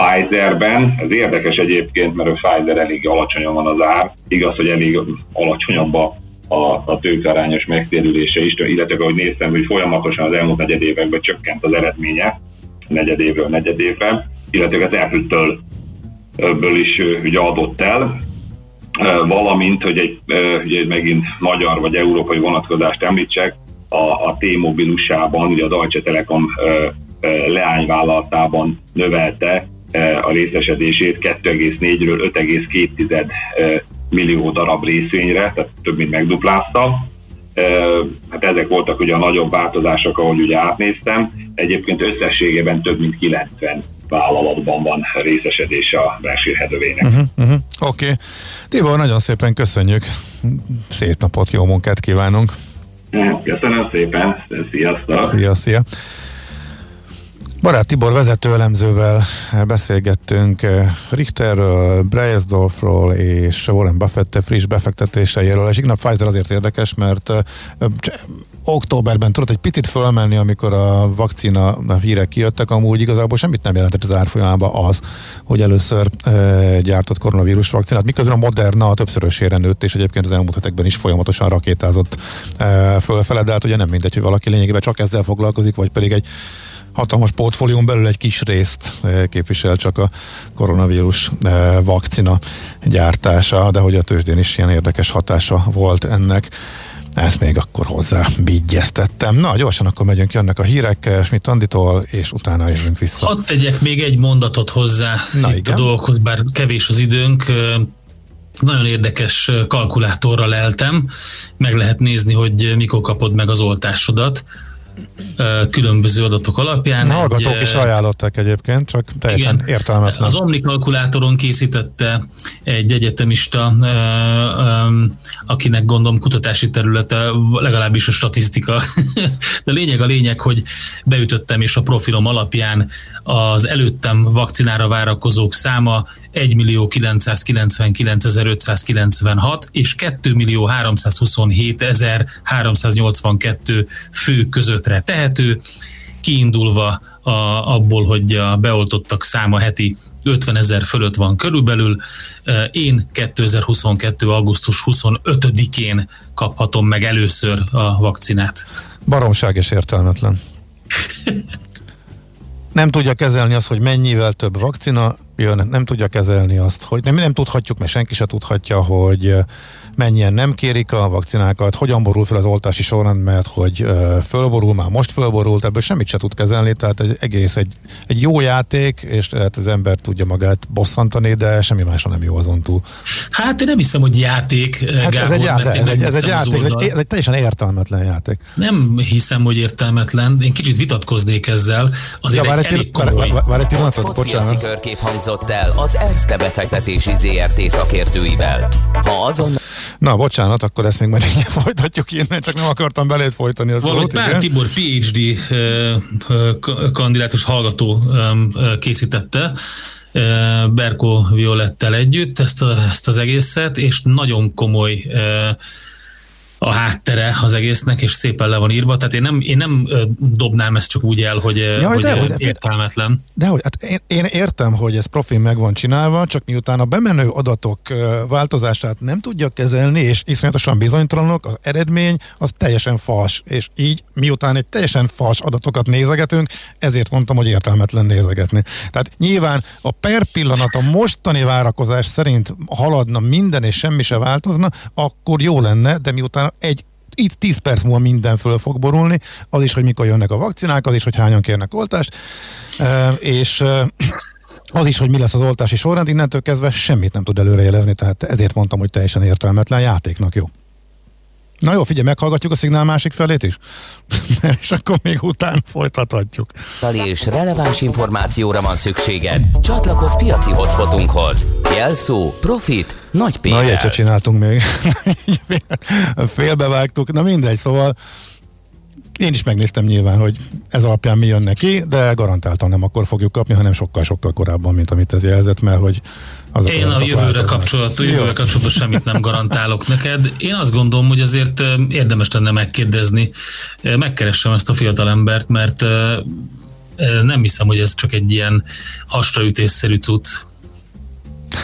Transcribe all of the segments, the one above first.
Pfizerben, ez érdekes egyébként, mert a Pfizer elég alacsonyan van az ár, igaz, hogy elég alacsonyabb a, a, a tőkearányos megtérülése is, illetve ahogy néztem, hogy folyamatosan az elmúlt negyed években csökkent az eredménye, negyedévről negyedévre, illetve az Apple-től ből is ugye adott el, valamint, hogy egy, ugye megint magyar vagy európai vonatkozást említsek, a, a T-mobilusában, ugye a Deutsche Telekom leányvállalatában növelte a részesedését 2,4-ről 5,2 millió darab részvényre, tehát több mint megduplázta. Hát ezek voltak ugye a nagyobb változások, ahogy ugye átnéztem. Egyébként összességében több mint 90 vállalatban van részesedése a versenyhedővének. Uh-huh, uh-huh. Oké. Okay. Tibor, nagyon szépen köszönjük. Szép napot, jó munkát kívánunk. Köszönöm szépen. Sziasztok. Szia, szia. Barát Tibor vezető elemzővel beszélgettünk eh, Richterről, Breisdorfról és Warren Buffett friss befektetéseiről, és ignap Pfizer azért érdekes, mert eh, októberben tudott egy picit fölmenni, amikor a vakcina hírek kijöttek, amúgy igazából semmit nem jelentett az árfolyamában az, hogy először e, gyártott koronavírus vakcinát, miközben a Moderna többszörösére nőtt, és egyébként az elmúlt hetekben is folyamatosan rakétázott e, fölfele, de hát ugye nem mindegy, hogy valaki lényegében csak ezzel foglalkozik, vagy pedig egy hatalmas portfólión belül egy kis részt eh, képvisel csak a koronavírus eh, vakcina gyártása, de hogy a tőzsdén is ilyen érdekes hatása volt ennek. Ezt még akkor hozzá bigyeztettem. Na, gyorsan akkor megyünk, jönnek a hírek eh, Schmidt Anditól, és utána jövünk vissza. Hadd tegyek még egy mondatot hozzá Na, itt igen. a dolgokhoz, bár kevés az időnk. Nagyon érdekes kalkulátorral leltem. Meg lehet nézni, hogy mikor kapod meg az oltásodat különböző adatok alapján. A hallgatók egy, is ajánlották egyébként, csak teljesen igen, értelmetlen. Az Omni kalkulátoron készítette egy egyetemista, akinek gondolom kutatási területe, legalábbis a statisztika. De lényeg a lényeg, hogy beütöttem, és a profilom alapján az előttem vakcinára várakozók száma 1 millió 999.596 és 2 millió 327.382 fő közöttre tehető, kiindulva a, abból, hogy a beoltottak száma heti 50 ezer fölött van körülbelül. Én 2022. augusztus 25-én kaphatom meg először a vakcinát. Baromság és értelmetlen. nem tudja kezelni azt, hogy mennyivel több vakcina jön, nem tudja kezelni azt, hogy nem, nem tudhatjuk, mert senki se tudhatja, hogy mennyien nem kérik a vakcinákat, hogyan borul fel az oltási sorrend, mert hogy uh, fölborul, már most fölborult, ebből semmit se tud kezelni, tehát egy egész egy, egy jó játék, és lehet az ember tudja magát bosszantani, de semmi másra nem jó azon túl. Hát én nem hiszem, hogy játék, hát Gábor, ez egy, játék, ez egy, ez egy játék, ez egy, ez egy teljesen értelmetlen játék. Nem hiszem, hogy értelmetlen, én kicsit vitatkoznék ezzel, azért ja, vár egy, elég komoly. Vár, egy pillanatot, bocsánat. körkép hangzott el az ESZTE befektetési ZRT szakértőivel. Ha azon Na, bocsánat, akkor ezt még majd így folytatjuk innen, csak nem akartam belét folytani az Valahogy Pál igen? Tibor PhD kandidátus hallgató készítette, Berko Violettel együtt ezt, a, ezt az egészet, és nagyon komoly a háttere az egésznek, és szépen le van írva, tehát én nem, én nem dobnám ezt csak úgy el, hogy, Jaj, hogy de, hogy, értelmetlen. De hogy, hát én, én értem, hogy ez profil meg van csinálva, csak miután a bemenő adatok változását nem tudja kezelni, és iszonyatosan bizonytalanok, az eredmény az teljesen fals, és így miután egy teljesen fals adatokat nézegetünk, ezért mondtam, hogy értelmetlen nézegetni. Tehát nyilván a per pillanat a mostani várakozás szerint haladna minden, és semmi se változna, akkor jó lenne, de miután egy itt 10 perc múlva minden föl fog borulni, az is, hogy mikor jönnek a vakcinák, az is, hogy hányan kérnek oltást, és az is, hogy mi lesz az oltási sorrend, innentől kezdve semmit nem tud előrejelezni, tehát ezért mondtam, hogy teljesen értelmetlen játéknak jó. Na jó, figyelj, meghallgatjuk a szignál másik felét is? és akkor még után folytathatjuk. És releváns információra van szükséged. Csatlakozz piaci hotspotunkhoz. Jelszó, profit, nagy pénz. Na, ilyet csináltunk még. Félbevágtuk, na mindegy, szóval én is megnéztem nyilván, hogy ez alapján mi jön neki, de garantáltan nem akkor fogjuk kapni, hanem sokkal-sokkal korábban, mint amit ez jelzett, mert hogy az Én a jövőre kapcsolatban, jövőre kapcsolatban semmit nem garantálok neked. Én azt gondolom, hogy azért érdemes lenne megkérdezni. Megkeressem ezt a fiatalembert, mert Nem hiszem, hogy ez csak egy ilyen hasraütésszerű cucc.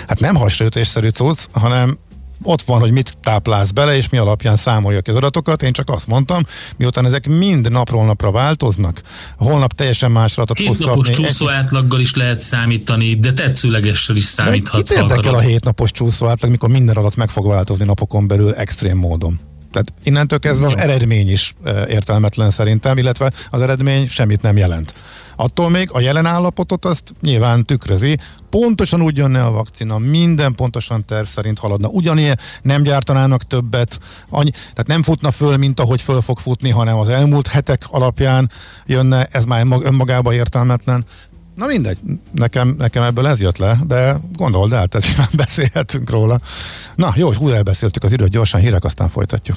Hát nem hasraütésszerű cucc, hanem ott van, hogy mit táplálsz bele, és mi alapján számolja ki az adatokat. Én csak azt mondtam, miután ezek mind napról napra változnak, holnap teljesen más adatot fogsz napos csúszó átlaggal is lehet számítani, de tetszőlegessel is számíthatsz. Kit érdekel a hétnapos csúszó átlag, mikor minden adat meg fog változni napokon belül extrém módon? Tehát innentől kezdve az eredmény is értelmetlen szerintem, illetve az eredmény semmit nem jelent. Attól még a jelen állapotot azt nyilván tükrözi, pontosan úgy a vakcina, minden pontosan terv szerint haladna. Ugyanilyen nem gyártanának többet, annyi, tehát nem futna föl, mint ahogy föl fog futni, hanem az elmúlt hetek alapján jönne, ez már önmagában értelmetlen. Na mindegy, nekem, nekem ebből ez jött le, de gondold el, tehát beszélhetünk róla. Na jó, úgy elbeszéltük az időt, gyorsan hírek, aztán folytatjuk.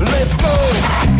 Let's go!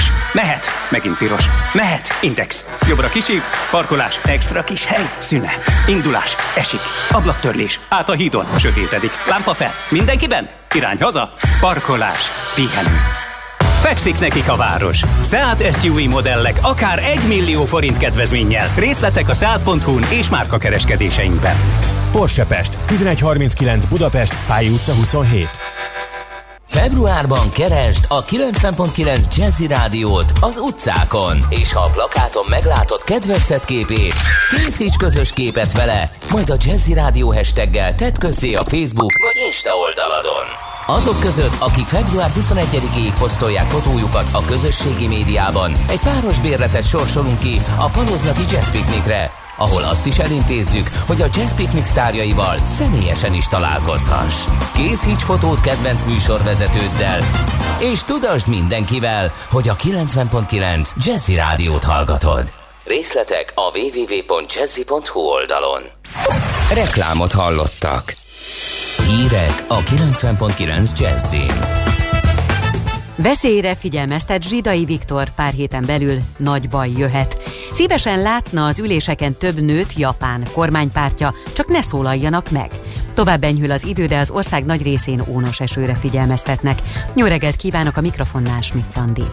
piros. Mehet. Megint piros. Mehet. Index. Jobbra kisi. Parkolás. Extra kis hely. Szünet. Indulás. Esik. Ablaktörlés. Át a hídon. Sötétedik. Lámpa fel. Mindenki bent? Irány haza. Parkolás. Pihenő. Fekszik nekik a város. Seat SUV modellek akár 1 millió forint kedvezménnyel. Részletek a seat.hu-n és márka kereskedéseinkben. Porsche Pest, 1139 Budapest, Fáj utca 27. Februárban keresd a 90.9 Jazzy Rádiót az utcákon, és ha a plakáton meglátod kedvencet képét, készíts közös képet vele, majd a Jazzy Rádió hashtaggel tedd közzé a Facebook vagy Insta oldaladon. Azok között, akik február 21-ig posztolják fotójukat a közösségi médiában, egy páros bérletet sorsolunk ki a Paloznati Jazz Piknikre, ahol azt is elintézzük, hogy a Jazz Picnic sztárjaival személyesen is találkozhass. Készíts fotót kedvenc műsorvezetőddel, és tudasd mindenkivel, hogy a 90.9 Jazzy Rádiót hallgatod. Részletek a www.jazzy.hu oldalon. Reklámot hallottak. Hírek a 90.9 Jazzin. Veszélyre figyelmeztet Zsidai Viktor pár héten belül nagy baj jöhet. Szívesen látna az üléseken több nőt Japán kormánypártja, csak ne szólaljanak meg. Tovább enyhül az idő, de az ország nagy részén ónos esőre figyelmeztetnek. Jó reggelt kívánok a mikrofonnál, Schmidt Andi.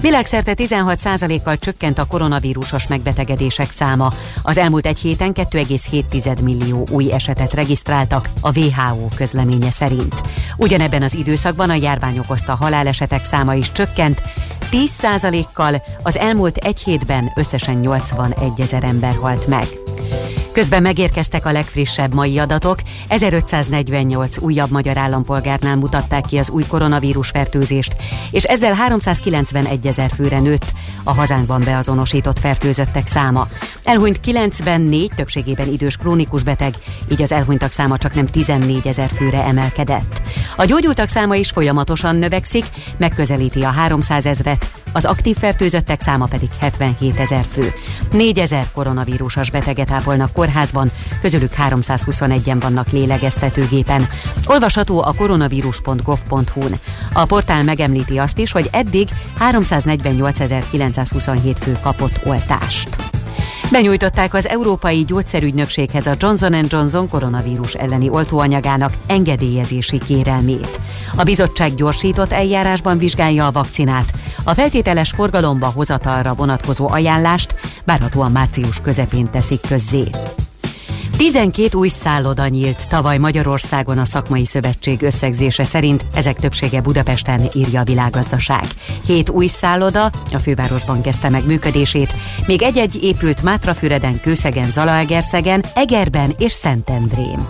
Világszerte 16%-kal csökkent a koronavírusos megbetegedések száma. Az elmúlt egy héten 2,7 millió új esetet regisztráltak a WHO közleménye szerint. Ugyanebben az időszakban a járvány okozta halálesetek száma is csökkent, 10%-kal az elmúlt egy hétben összesen 81 ezer ember halt meg. Közben megérkeztek a legfrissebb mai adatok. 1548 újabb magyar állampolgárnál mutatták ki az új koronavírus fertőzést, és ezzel 391 ezer főre nőtt a hazánkban beazonosított fertőzöttek száma. Elhunyt 94, többségében idős krónikus beteg, így az elhunytak száma csak nem 14 ezer főre emelkedett. A gyógyultak száma is folyamatosan növekszik, megközelíti a 300 ezret, az aktív fertőzöttek száma pedig 77 ezer fő. 4 ezer koronavírusos beteget ápolnak kórházban, közülük 321-en vannak lélegeztetőgépen. Olvasható a koronavírus.gov.hu-n. A portál megemlíti azt is, hogy eddig 348.927 fő kapott oltást. Benyújtották az Európai Gyógyszerügynökséghez a Johnson Johnson koronavírus elleni oltóanyagának engedélyezési kérelmét. A bizottság gyorsított eljárásban vizsgálja a vakcinát. A feltételes forgalomba hozatalra vonatkozó ajánlást várhatóan március közepén teszik közzé. 12 új szálloda nyílt tavaly Magyarországon a szakmai szövetség összegzése szerint, ezek többsége Budapesten írja a világgazdaság. Hét új szálloda a fővárosban kezdte meg működését, még egy-egy épült Mátrafüreden, Kőszegen, Zalaegerszegen, Egerben és Szentendrén.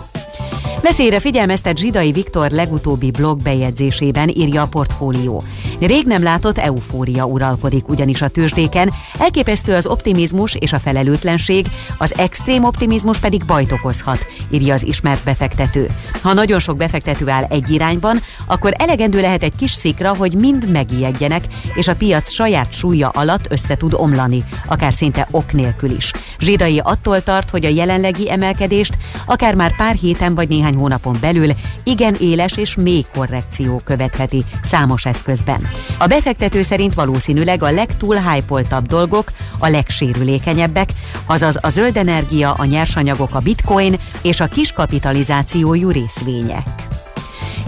Veszélyre figyelmeztet Zsidai Viktor legutóbbi blog bejegyzésében írja a portfólió. Rég nem látott eufória uralkodik ugyanis a tőzsdéken, elképesztő az optimizmus és a felelőtlenség, az extrém optimizmus pedig bajt okozhat, írja az ismert befektető. Ha nagyon sok befektető áll egy irányban, akkor elegendő lehet egy kis szikra, hogy mind megijedjenek, és a piac saját súlya alatt össze tud omlani, akár szinte ok nélkül is. Zsidai attól tart, hogy a jelenlegi emelkedést akár már pár héten vagy néhány hónapon belül igen éles és mély korrekció követheti számos eszközben. A befektető szerint valószínűleg a legtúlhájpoltabb dolgok a legsérülékenyebbek, azaz a zöld energia, a nyersanyagok, a bitcoin és a kiskapitalizációjú részvények.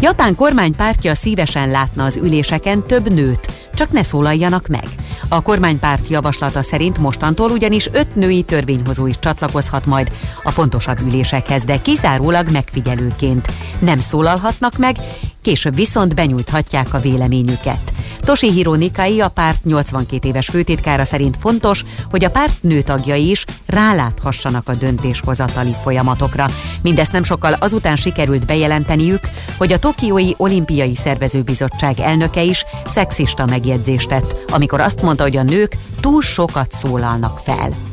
Japán kormánypártja szívesen látna az üléseken több nőt, csak ne szólaljanak meg. A kormánypárt javaslata szerint mostantól ugyanis öt női törvényhozó is csatlakozhat majd a fontosabb ülésekhez, de kizárólag megfigyelőként. Nem szólalhatnak meg, később viszont benyújthatják a véleményüket. Toshihiro Nikai, a párt 82 éves főtitkára szerint fontos, hogy a párt nőtagjai is ráláthassanak a döntéshozatali folyamatokra. Mindezt nem sokkal azután sikerült bejelenteniük, hogy a Tokiói Olimpiai Szervezőbizottság elnöke is szexista megjegyzést tett, amikor azt mondta, hogy a nők túl sokat szólalnak fel.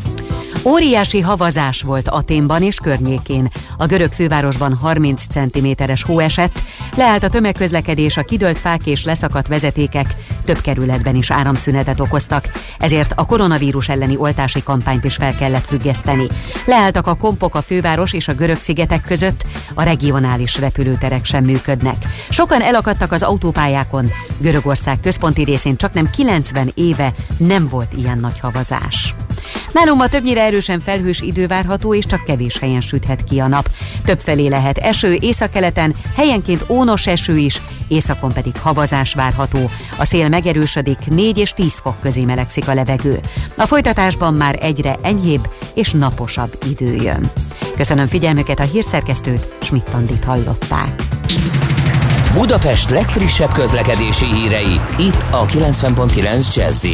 Óriási havazás volt Aténban és környékén. A görög fővárosban 30 cm-es hó esett, leállt a tömegközlekedés, a kidőlt fák és leszakadt vezetékek több kerületben is áramszünetet okoztak, ezért a koronavírus elleni oltási kampányt is fel kellett függeszteni. Leálltak a kompok a főváros és a görög szigetek között, a regionális repülőterek sem működnek. Sokan elakadtak az autópályákon. Görögország központi részén csak nem 90 éve nem volt ilyen nagy havazás. Nálunk ma többnyire erősen felhős idő várható, és csak kevés helyen süthet ki a nap. Többfelé lehet eső, északkeleten, helyenként ónos eső is, északon pedig havazás várható. A szél megerősödik, 4 és 10 fok közé melegszik a levegő. A folytatásban már egyre enyhébb és naposabb idő jön. Köszönöm figyelmüket a hírszerkesztőt, Schmidt-Tandit hallották. Budapest legfrissebb közlekedési hírei, itt a 90.9 jazz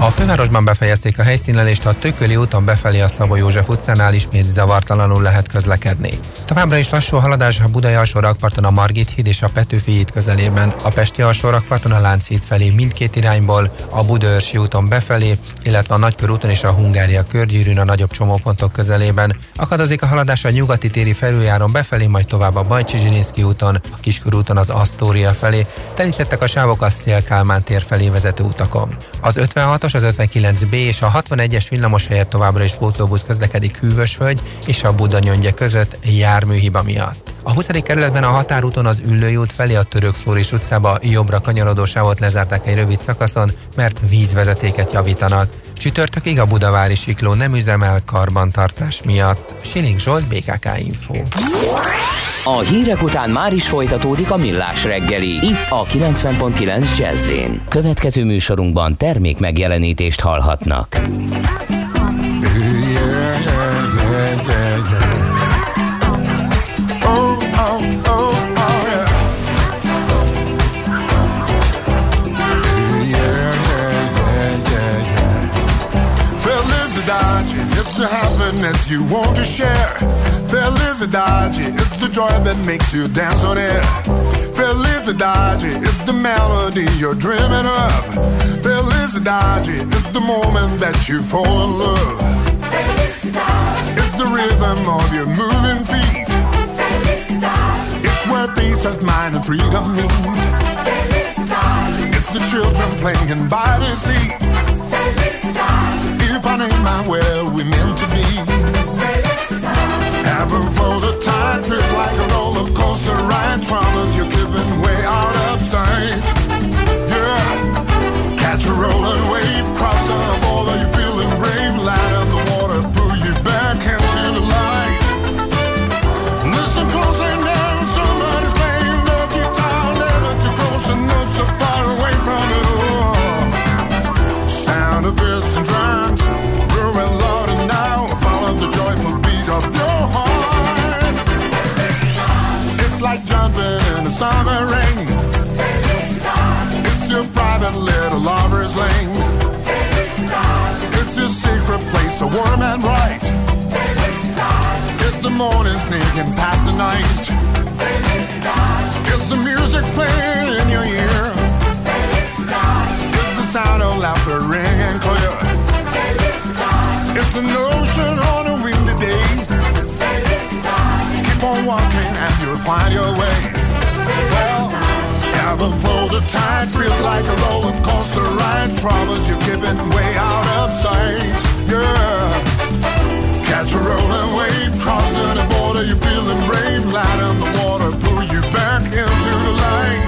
a fővárosban befejezték a helyszínelést, a Tököli úton befelé a Szabó József utcánál ismét zavartalanul lehet közlekedni. Továbbra is lassú haladás a Budai alsó a Margit híd és a Petőfi híd közelében, a Pesti alsó a Lánchíd felé mindkét irányból, a Budaörsi úton befelé, illetve a Nagykörúton és a Hungária körgyűrűn a nagyobb csomópontok közelében. Akadozik a haladás a nyugati téri felüljáron befelé, majd tovább a Bajcsi Zsilinszki úton, a Kiskörúton az Asztória felé, telítettek a sávok a Szél Kálmán tér felé vezető utakon. Az 56 os az 59B és a 61-es villamos helyett továbbra is pótlóbusz közlekedik Hűvösvölgy és a Budanyongye között járműhiba miatt. A 20. kerületben a határúton az Üllői út felé a Török Flóris utcába jobbra kanyarodó sávot lezárták egy rövid szakaszon, mert vízvezetéket javítanak. Csütörtökig a Budavári Sikló nem üzemel karbantartás miatt. Siling Zsolt, BKK Info. A hírek után már is folytatódik a millás reggeli. Itt a 90.9 jazz Következő műsorunkban termék megjelenítést hallhatnak. You want to share. Felicidade, it's the joy that makes you dance on air. Felicidade, it's the melody you're dreaming of. Felicidade, it's the moment that you fall in love. Felicidade, it's the rhythm of your moving feet. Felicidade, it's where peace of mind and freedom meet. Felicidade, it's the children playing by the sea. Felicidade, Ipanema where we meant to be. Heaven for the tide feels like a roller coaster ride. Traumas you're giving way out of sight. Yeah, catch a rolling wave, cross a border, you're feeling brave. Light up the water, pull you back into the light. Like jumping in the summer rain. It's your private little lover's lane. It's your secret place, so warm and bright. It's the morning sneaking past the night. It's the music playing in your ear. It's the sound of laughter ringing clear. It's an ocean on on walking and you'll find your way. Well, ebb and flow the tide feels like a roller coaster ride. Troubles you're keeping way out of sight. Yeah. Catch a rolling wave, crossing the border, you're feeling brave. Light in the water, pull you back into the light.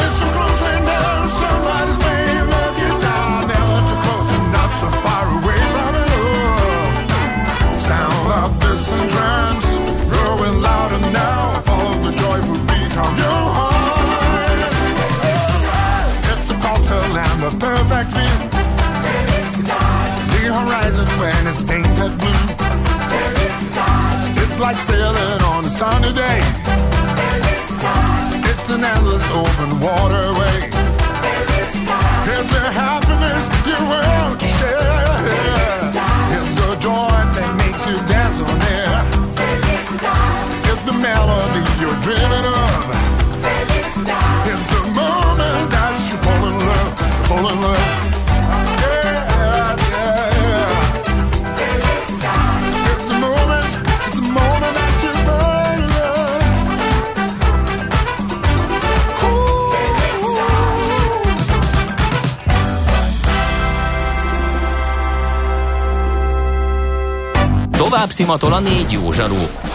Listen closely now, somebody's playing. Never too close and not so far away from it. Sound louder now. Follow the joyful beat of your heart. It's about to land the perfect view. The horizon when it's painted blue. It's like sailing on a sunny day. It's an endless open waterway. It's the happiness you to share. It's the joy that makes you dance on air. Tovább szimatol a négy jó zsaru,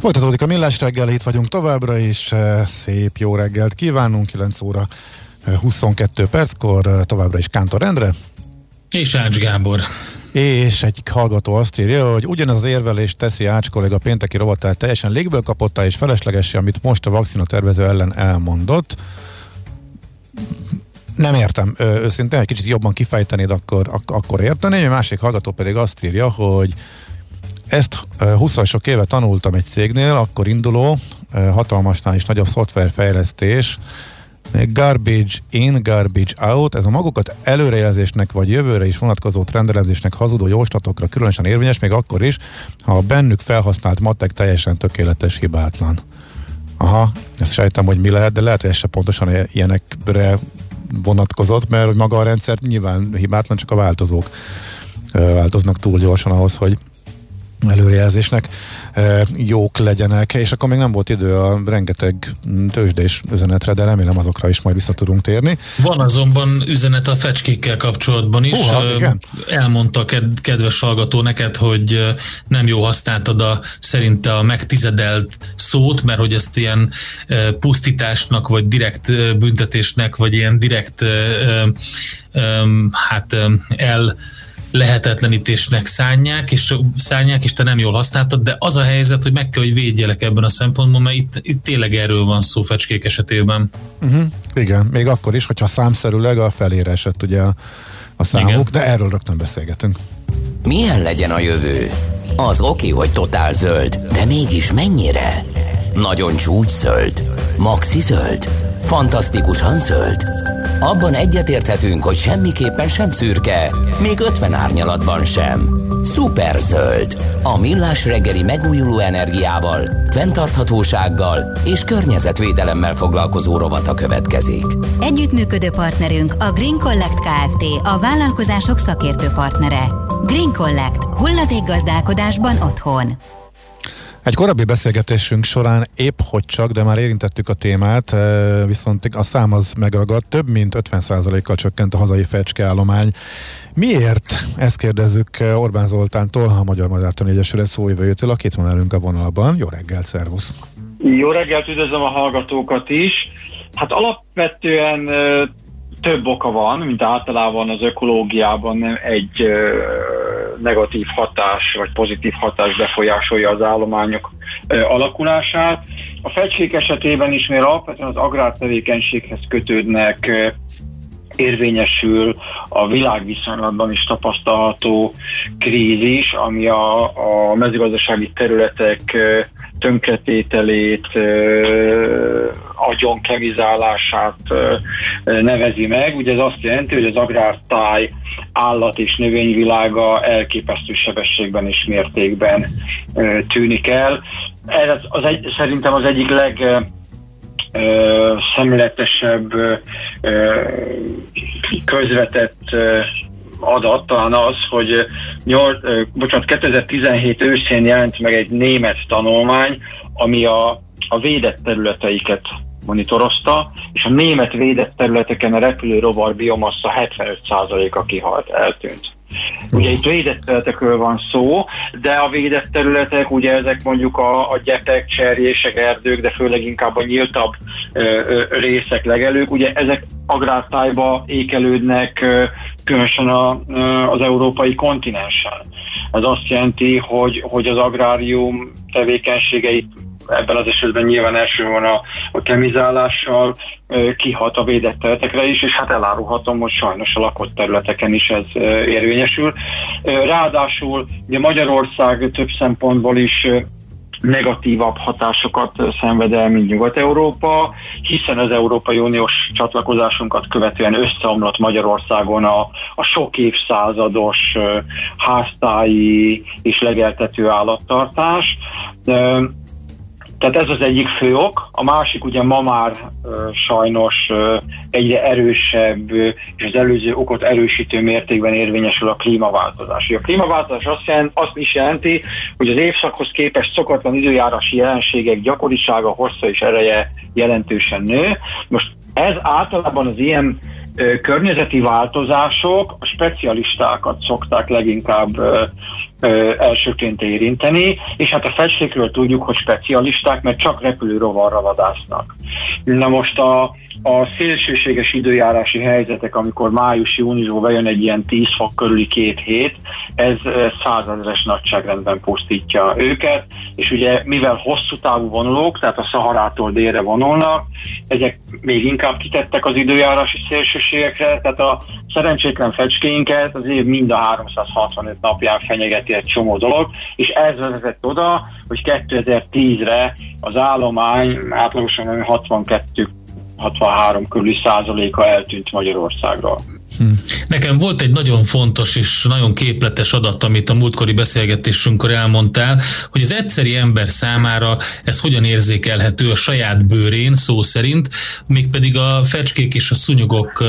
Folytatódik a millás reggel, itt vagyunk továbbra is. eh, Szép jó reggelt kívánunk, 9 óra eh, 22 perckor, eh, továbbra is Kántor Endre. És Ács Gábor. És egy hallgató azt írja, hogy ugyanaz az érvelést teszi Ács kollega pénteki rovatát teljesen légből kapottá és feleslegessé, amit most a vakcina tervező ellen elmondott. Nem értem, őszintén, egy kicsit jobban kifejtenéd, akkor, ak- akkor érteném. A másik hallgató pedig azt írja, hogy ezt 20 sok éve tanultam egy cégnél, akkor induló, hatalmasnál is nagyobb szoftverfejlesztés, garbage in, garbage out, ez a magukat előrejelzésnek vagy jövőre is vonatkozó trendelezésnek hazudó jóslatokra különösen érvényes, még akkor is, ha a bennük felhasznált matek teljesen tökéletes, hibátlan. Aha, ezt sejtem, hogy mi lehet, de lehet, hogy ez se pontosan ilyenekre vonatkozott, mert hogy maga a rendszer nyilván hibátlan, csak a változók változnak túl gyorsan ahhoz, hogy előrejelzésnek jók legyenek, és akkor még nem volt idő a rengeteg mm, tőzsdés üzenetre, de remélem azokra is majd vissza tudunk térni. Van azonban üzenet a fecskékkel kapcsolatban is. Uha, Ö, igen. Elmondta ked- kedves hallgató neked, hogy nem jó használtad a szerinte a megtizedelt szót, mert hogy ezt ilyen pusztításnak, vagy direkt büntetésnek, vagy ilyen direkt hát el lehetetlenítésnek szánják, és szánják, és te nem jól használtad, de az a helyzet, hogy meg kell, hogy védjelek ebben a szempontból, mert itt, itt tényleg erről van szó fecskék esetében. Uh-huh. Igen, még akkor is, hogyha számszerűleg a felére esett ugye a, a számuk, Igen. de erről rögtön beszélgetünk. Milyen legyen a jövő? Az oké, hogy totál zöld, de mégis mennyire? Nagyon csúcs zöld? Maxi zöld? Fantasztikusan zöld? Abban egyetérthetünk, hogy semmiképpen sem szürke, még 50 árnyalatban sem. Szuper zöld. A millás reggeli megújuló energiával, fenntarthatósággal és környezetvédelemmel foglalkozó rovata következik. Együttműködő partnerünk a Green Collect Kft. A vállalkozások szakértő partnere. Green Collect. Hulladékgazdálkodásban otthon. Egy korábbi beszélgetésünk során épp hogy csak, de már érintettük a témát, eh, viszont a szám az megragadt, több mint 50%-kal csökkent a hazai fecskeállomány. Miért? Ezt kérdezzük eh, Orbán Zoltántól, a Magyar Madártani Egyesület szóvivőjétől, akit van velünk a vonalban. Jó reggel, szervusz! Jó reggelt, üdvözlöm a hallgatókat is. Hát alapvetően ö, több oka van, mint általában az ökológiában nem egy ö, negatív hatás vagy pozitív hatás befolyásolja az állományok ö, alakulását. A fecskék esetében is, mert alapvetően az agrártevékenységhez kötődnek, ö, érvényesül a világviszonylatban is tapasztalható krízis, ami a, a mezőgazdasági területek tönkretételét, agyon kemizálását nevezi meg. Ugye ez azt jelenti, hogy az agrártáj állat és növényvilága elképesztő sebességben és mértékben tűnik el. Ez az egy, szerintem az egyik leg szemletesebb, közvetett adat talán az, hogy 8, bocsánat, 2017 őszén jelent meg egy német tanulmány, ami a, a védett területeiket monitorozta, és a német védett területeken a repülő rovar biomassa 75%-a kihalt, eltűnt. Ugye itt védett területekről van szó, de a védett területek, ugye ezek mondjuk a, a gyepek, cserjések, erdők, de főleg inkább a nyíltabb ö, ö, részek, legelők, ugye ezek agrártájba ékelődnek, ö, különösen a, ö, az európai kontinensen. Ez azt jelenti, hogy, hogy az agrárium tevékenységeit ebben az esetben nyilván elsősorban a, a kemizálással kihat a védett területekre is, és hát elárulhatom, hogy sajnos a lakott területeken is ez érvényesül. Ráadásul ugye Magyarország több szempontból is negatívabb hatásokat szenved el, mint Nyugat-Európa, hiszen az Európai Uniós csatlakozásunkat követően összeomlott Magyarországon a, a sok évszázados háztáji és legeltető állattartás. Tehát ez az egyik fő ok. A másik ugye ma már ö, sajnos ö, egyre erősebb ö, és az előző okot erősítő mértékben érvényesül a klímaváltozás. A klímaváltozás azt, jelent, azt is jelenti, hogy az évszakhoz képest szokatlan időjárási jelenségek gyakorisága, hossza és ereje jelentősen nő. Most ez általában az ilyen környezeti változások a specialistákat szokták leginkább ö, ö, elsőként érinteni, és hát a festékről tudjuk, hogy specialisták, mert csak repülő rovarra vadásznak. Na most a, a szélsőséges időjárási helyzetek, amikor május-júniusban bejön egy ilyen 10 fok körüli két hét, ez százezeres nagyságrendben pusztítja őket, és ugye mivel hosszú távú vonulók, tehát a Szaharától délre vonulnak, ezek még inkább kitettek az időjárási szélsőségekre, tehát a szerencsétlen fecskéinket az év mind a 365 napján fenyegeti egy csomó dolog, és ez vezetett oda, hogy 2010-re az állomány átlagosan 62 63 körüli százaléka eltűnt Magyarországról. Hm. Nekem volt egy nagyon fontos és nagyon képletes adat, amit a múltkori beszélgetésünkkor elmondtál, hogy az egyszeri ember számára ez hogyan érzékelhető a saját bőrén, szó szerint, mégpedig a fecskék és a szúnyogok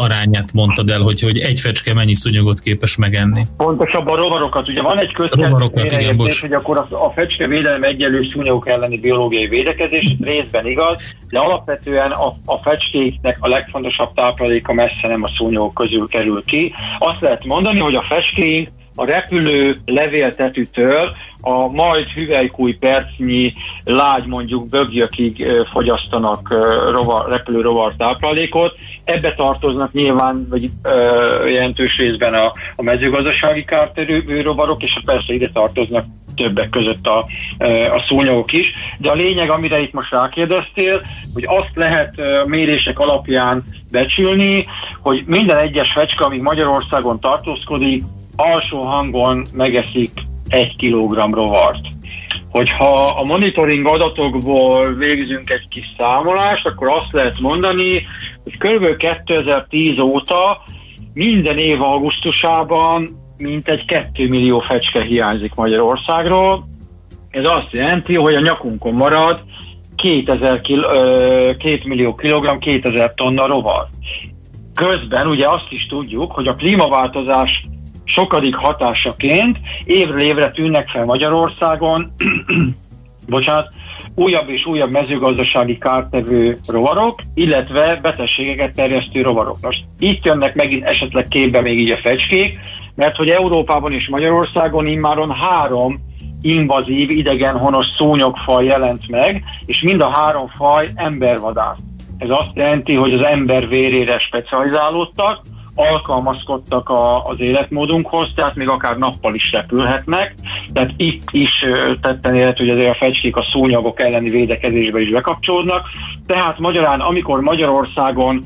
arányát mondtad el, hogy, hogy egy fecske mennyi szúnyogot képes megenni. Pontosabban a rovarokat. Ugye van egy közkezdés, hogy akkor a, a fecske védelem egyelő szúnyogok elleni biológiai védekezés, részben igaz, de alapvetően a, a fecskéknek a legfontosabb tápláléka messze nem a szúnyogok közül kerül ki. Azt lehet mondani, hogy a feskéink a repülő levéltetűtől a majd hüvelykúj percnyi lágy mondjuk bögyökig fogyasztanak rovar, repülő rovar táplálékot. Ebbe tartoznak nyilván vagy ö, jelentős részben a, a mezőgazdasági kárterő rovarok, és persze ide tartoznak többek között a, a szúnyogok is. De a lényeg, amire itt most rákérdeztél, hogy azt lehet mérések alapján becsülni, hogy minden egyes fecske, amíg Magyarországon tartózkodik, alsó hangon megeszik egy kilogramm rovart. Hogyha a monitoring adatokból végzünk egy kis számolást, akkor azt lehet mondani, hogy kb. 2010 óta minden év augusztusában mintegy 2 millió fecske hiányzik Magyarországról. Ez azt jelenti, hogy a nyakunkon marad 2000 kil, 2 millió kilogramm, 2000 tonna rovar. Közben ugye azt is tudjuk, hogy a klímaváltozás sokadik hatásaként évről évre tűnnek fel Magyarországon, bocsánat, újabb és újabb mezőgazdasági kártevő rovarok, illetve betegségeket terjesztő rovarok. Most itt jönnek megint esetleg képbe még így a fecskék, mert hogy Európában és Magyarországon immáron három invazív, idegen honos szúnyogfaj jelent meg, és mind a három faj embervadász. Ez azt jelenti, hogy az ember vérére specializálódtak, alkalmazkodtak a, az életmódunkhoz, tehát még akár nappal is repülhetnek, tehát itt is tetten élet, hogy azért a fecskék a szúnyagok elleni védekezésbe is bekapcsolódnak, tehát magyarán, amikor Magyarországon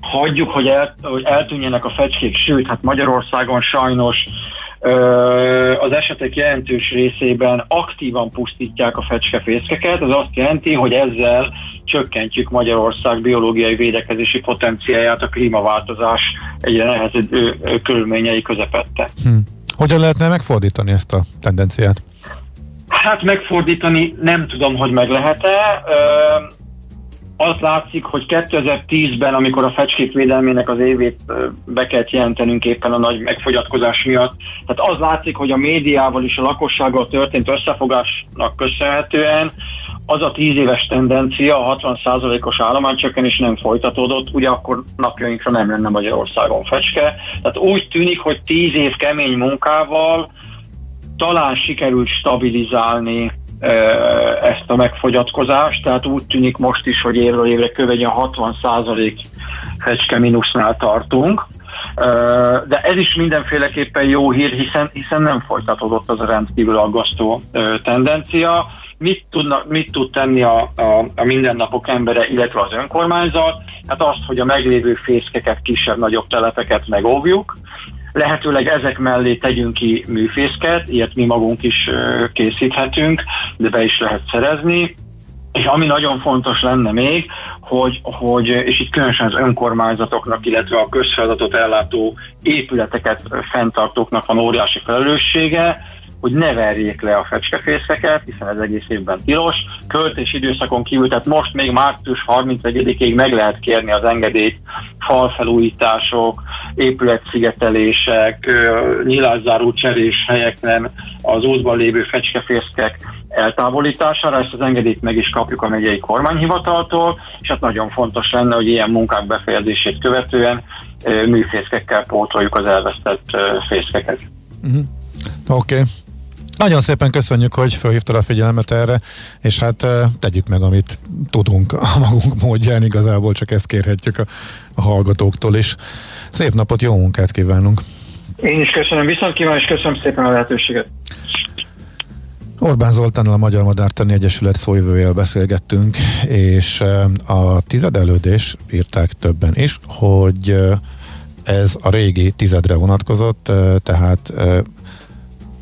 hagyjuk, hogy, el, hogy eltűnjenek a fecskék, sőt, hát Magyarországon sajnos az esetek jelentős részében aktívan pusztítják a fecskefészkeket, az azt jelenti, hogy ezzel csökkentjük Magyarország biológiai védekezési potenciáját a klímaváltozás egyre nehezebb körülményei közepette. Hm. Hogyan lehetne megfordítani ezt a tendenciát? Hát megfordítani nem tudom, hogy meg lehet-e az látszik, hogy 2010-ben, amikor a fecskék védelmének az évét be kellett jelentenünk éppen a nagy megfogyatkozás miatt, tehát az látszik, hogy a médiával és a lakossággal történt összefogásnak köszönhetően az a 10 éves tendencia, a 60%-os állománycsökkenés nem folytatódott, ugye akkor napjainkra nem lenne Magyarországon fecske. Tehát úgy tűnik, hogy 10 év kemény munkával talán sikerült stabilizálni ezt a megfogyatkozást, tehát úgy tűnik most is, hogy évről évre kövegyen 60% fecske mínusznál tartunk, de ez is mindenféleképpen jó hír, hiszen, hiszen nem folytatódott az a rendkívül aggasztó tendencia. Mit, tudna, mit tud tenni a, a, a mindennapok embere, illetve az önkormányzat? Hát azt, hogy a meglévő fészkeket, kisebb-nagyobb telepeket megóvjuk, Lehetőleg ezek mellé tegyünk ki műfészket, ilyet mi magunk is készíthetünk, de be is lehet szerezni. És ami nagyon fontos lenne még, hogy, hogy, és itt különösen az önkormányzatoknak, illetve a közfeladatot ellátó épületeket fenntartóknak van óriási felelőssége, hogy ne verjék le a fecskefészeket, hiszen ez egész évben tilos. Költés időszakon kívül, tehát most még március 31-ig meg lehet kérni az engedélyt falfelújítások, épületszigetelések, nyilászáró cserés helyeken az útban lévő fecskefészkek eltávolítására, ezt az engedélyt meg is kapjuk a megyei kormányhivataltól, és hát nagyon fontos lenne, hogy ilyen munkák befejezését követően műfészkekkel pótoljuk az elvesztett fészkeket. Uh-huh. Oké. Okay. Nagyon szépen köszönjük, hogy felhívtad a figyelmet erre, és hát tegyük meg, amit tudunk a magunk módján, igazából csak ezt kérhetjük a, a hallgatóktól is. Szép napot, jó munkát kívánunk! Én is köszönöm, viszont kívánok, és köszönöm szépen a lehetőséget. Orbán Zoltánnal a Magyar Madártani Egyesület szójövőjével beszélgettünk, és a tizedelődés írták többen is, hogy ez a régi tizedre vonatkozott, tehát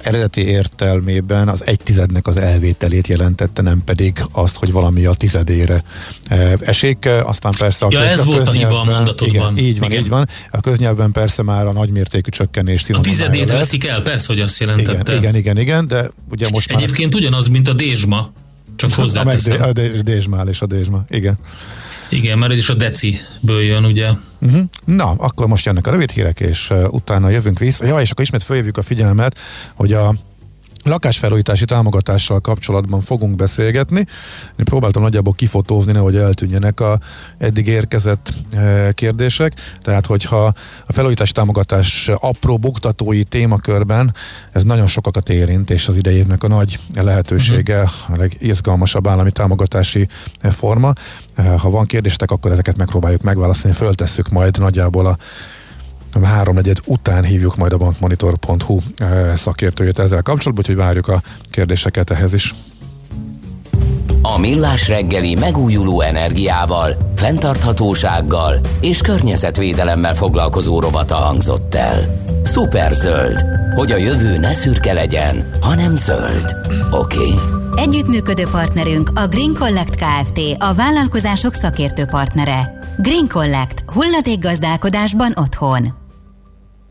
eredeti értelmében az egy tizednek az elvételét jelentette, nem pedig azt, hogy valami a tizedére e, esik. Aztán persze a, ja, köz, ez a volt a hiba a mondatodban. Igen, így van, igen. így van. A köznyelvben persze már a nagymértékű csökkenés A tizedét veszik el, persze, hogy azt jelentette. Igen, igen, igen, igen de ugye most Egyébként már... ugyanaz, mint a dézsma, csak hozzáteszem. A, a dézsmál és a dézsma, igen. Igen, mert ez is a deciből jön, ugye? Uh-huh. Na, akkor most jönnek a rövid hírek, és uh, utána jövünk vissza. Ja, és akkor ismét följövjük a figyelmet, hogy a lakásfelújítási támogatással kapcsolatban fogunk beszélgetni. Én próbáltam nagyjából kifotózni, nehogy eltűnjenek a eddig érkezett e, kérdések. Tehát, hogyha a felújítási támogatás apró buktatói témakörben ez nagyon sokakat érint, és az idejévnek a nagy lehetősége, uh-huh. a legizgalmasabb állami támogatási forma. E, ha van kérdéstek, akkor ezeket megpróbáljuk megválaszolni, föltesszük majd nagyjából a háromnegyed után hívjuk majd a bankmonitor.hu eh, szakértőjét ezzel kapcsolatban, úgyhogy várjuk a kérdéseket ehhez is. A Millás reggeli megújuló energiával, fenntarthatósággal és környezetvédelemmel foglalkozó rovata hangzott el. zöld, hogy a jövő ne szürke legyen, hanem zöld. Oké. Okay. Együttműködő partnerünk a Green Collect Kft. a vállalkozások szakértő partnere. Green Collect. gazdálkodásban otthon.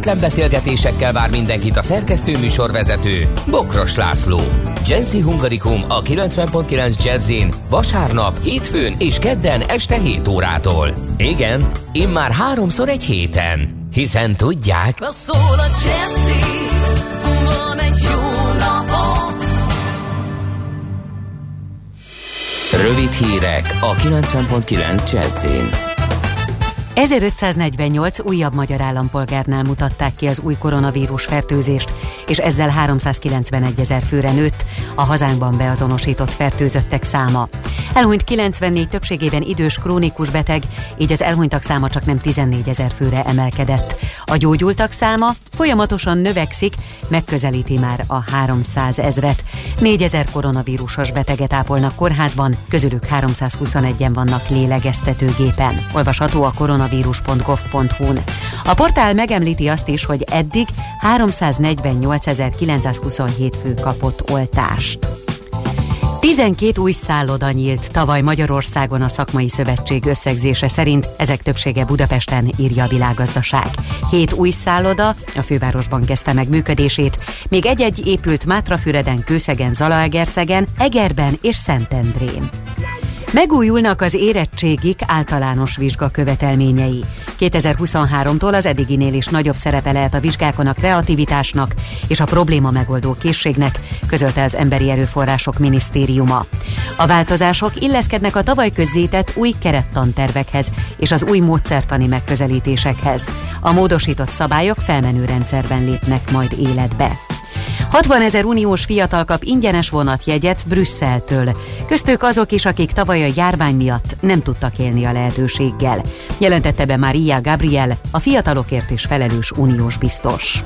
kötetlen beszélgetésekkel vár mindenkit a szerkesztő műsorvezető, Bokros László. Jazzy Hungarikum a 90.9 Jazzin vasárnap, hétfőn és kedden este 7 órától. Igen, immár háromszor egy héten. Hiszen tudják... Szól a Jazzy, van egy jó Rövid hírek a 90.9 Jazzin. 1548 újabb magyar állampolgárnál mutatták ki az új koronavírus fertőzést, és ezzel 391 ezer főre nőtt a hazánkban beazonosított fertőzöttek száma. Elhunyt 94 többségében idős krónikus beteg, így az elhunytak száma csak nem 14 ezer főre emelkedett. A gyógyultak száma folyamatosan növekszik, megközelíti már a 300 ezret. 4 ezer koronavírusos beteget ápolnak kórházban, közülük 321-en vannak lélegeztetőgépen. Olvasható a koronavírus.gov.hu-n. A portál megemlíti azt is, hogy eddig 348.927 fő kapott oltást. 12 új szálloda nyílt tavaly Magyarországon a szakmai szövetség összegzése szerint, ezek többsége Budapesten írja a világgazdaság. Hét új szálloda a fővárosban kezdte meg működését, még egy-egy épült Mátrafüreden, Kőszegen, Zalaegerszegen, Egerben és Szentendrén. Megújulnak az érettségik általános vizsga követelményei. 2023-tól az eddiginél is nagyobb szerepe lehet a vizsgákon a kreativitásnak és a probléma megoldó készségnek, közölte az Emberi Erőforrások Minisztériuma. A változások illeszkednek a tavaly közzétett új kerettantervekhez és az új módszertani megközelítésekhez. A módosított szabályok felmenő rendszerben lépnek majd életbe. 60 ezer uniós fiatal kap ingyenes vonatjegyet Brüsszeltől. Köztük azok is, akik tavaly a járvány miatt nem tudtak élni a lehetőséggel. Jelentette be Maria Gabriel, a fiatalokért is felelős uniós biztos.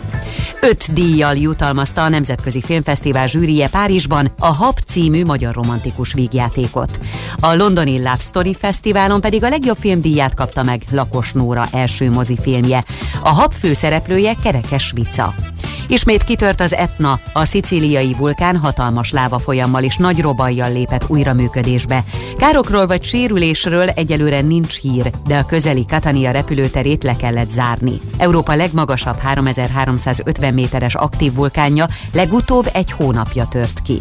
Öt díjjal jutalmazta a Nemzetközi Filmfesztivál zsűrije Párizsban a HAP című magyar romantikus vígjátékot. A londoni Love Story Fesztiválon pedig a legjobb filmdíját kapta meg Lakos Nóra első mozifilmje. A HAP főszereplője Kerekes Vica. Ismét kitört az Etna, a szicíliai vulkán hatalmas láva folyammal és nagy robajjal lépett újra működésbe. Károkról vagy sérülésről egyelőre nincs hír, de a közeli Katania repülőterét le kellett zárni. Európa legmagasabb 3350 méteres aktív vulkánja legutóbb egy hónapja tört ki.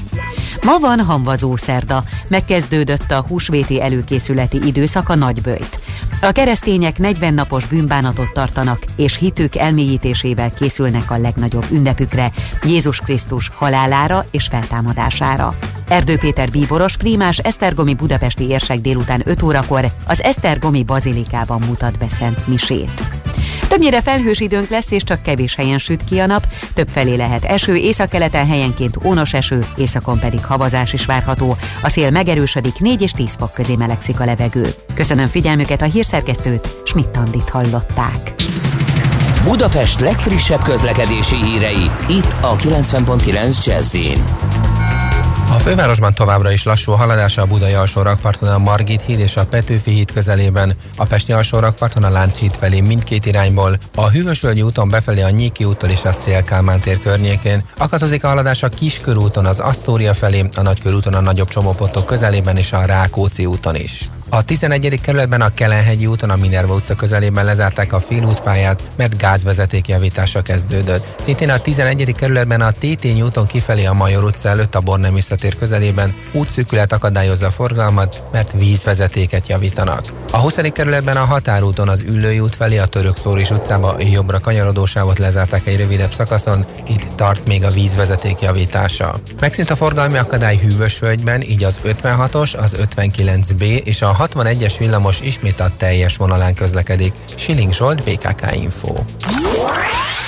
Ma van hamvazó szerda, megkezdődött a húsvéti előkészületi időszak a nagybőjt. A keresztények 40 napos bűnbánatot tartanak, és hitük elmélyítésével készülnek a legnagyobb ünnepükre, Jézus Krisztus halálára és feltámadására. Erdő Péter bíboros prímás Esztergomi budapesti érsek délután 5 órakor az Esztergomi bazilikában mutat be Szent Misét. Többnyire felhős időnk lesz, és csak kevés helyen süt ki a nap, több felé lehet eső, északkeleten helyenként ónos eső, északon pedig havazás is várható. A szél megerősödik, 4 és 10 fok közé melegszik a levegő. Köszönöm figyelmüket a hírszerkesztőt, Schmidt-Tandit hallották. Budapest legfrissebb közlekedési hírei, itt a 90.9 jazz fővárosban továbbra is lassú a haladása a Budai alsó a Margit híd és a Petőfi híd közelében, a Pesti alsó rakparton a Lánchíd felé mindkét irányból, a Hűvösvölgyi úton befelé a Nyíki úttól és a Szélkálmán tér környékén, akatozik a haladás a Kiskörúton az Asztória felé, a Nagykörúton a nagyobb csomópontok közelében és a Rákóczi úton is. A 11. kerületben a Kelenhegyi úton a Minerva utca közelében lezárták a félútpályát, mert gázvezeték javítása kezdődött. Szintén a 11. kerületben a Tétény úton kifelé a Major utca előtt a Bornem visszatér közelében útszűkület akadályozza a forgalmat, mert vízvezetéket javítanak. A 20. kerületben a Határúton az Üllői út felé a Török Szóris utcába jobbra kanyarodósávot lezárták egy rövidebb szakaszon, itt tart még a vízvezeték javítása. Megszűnt a forgalmi akadály Hűvösvölgyben, így az 56-os, az 59B és a 61-es villamos ismét a teljes vonalán közlekedik. Siling Zsolt, BKK Info.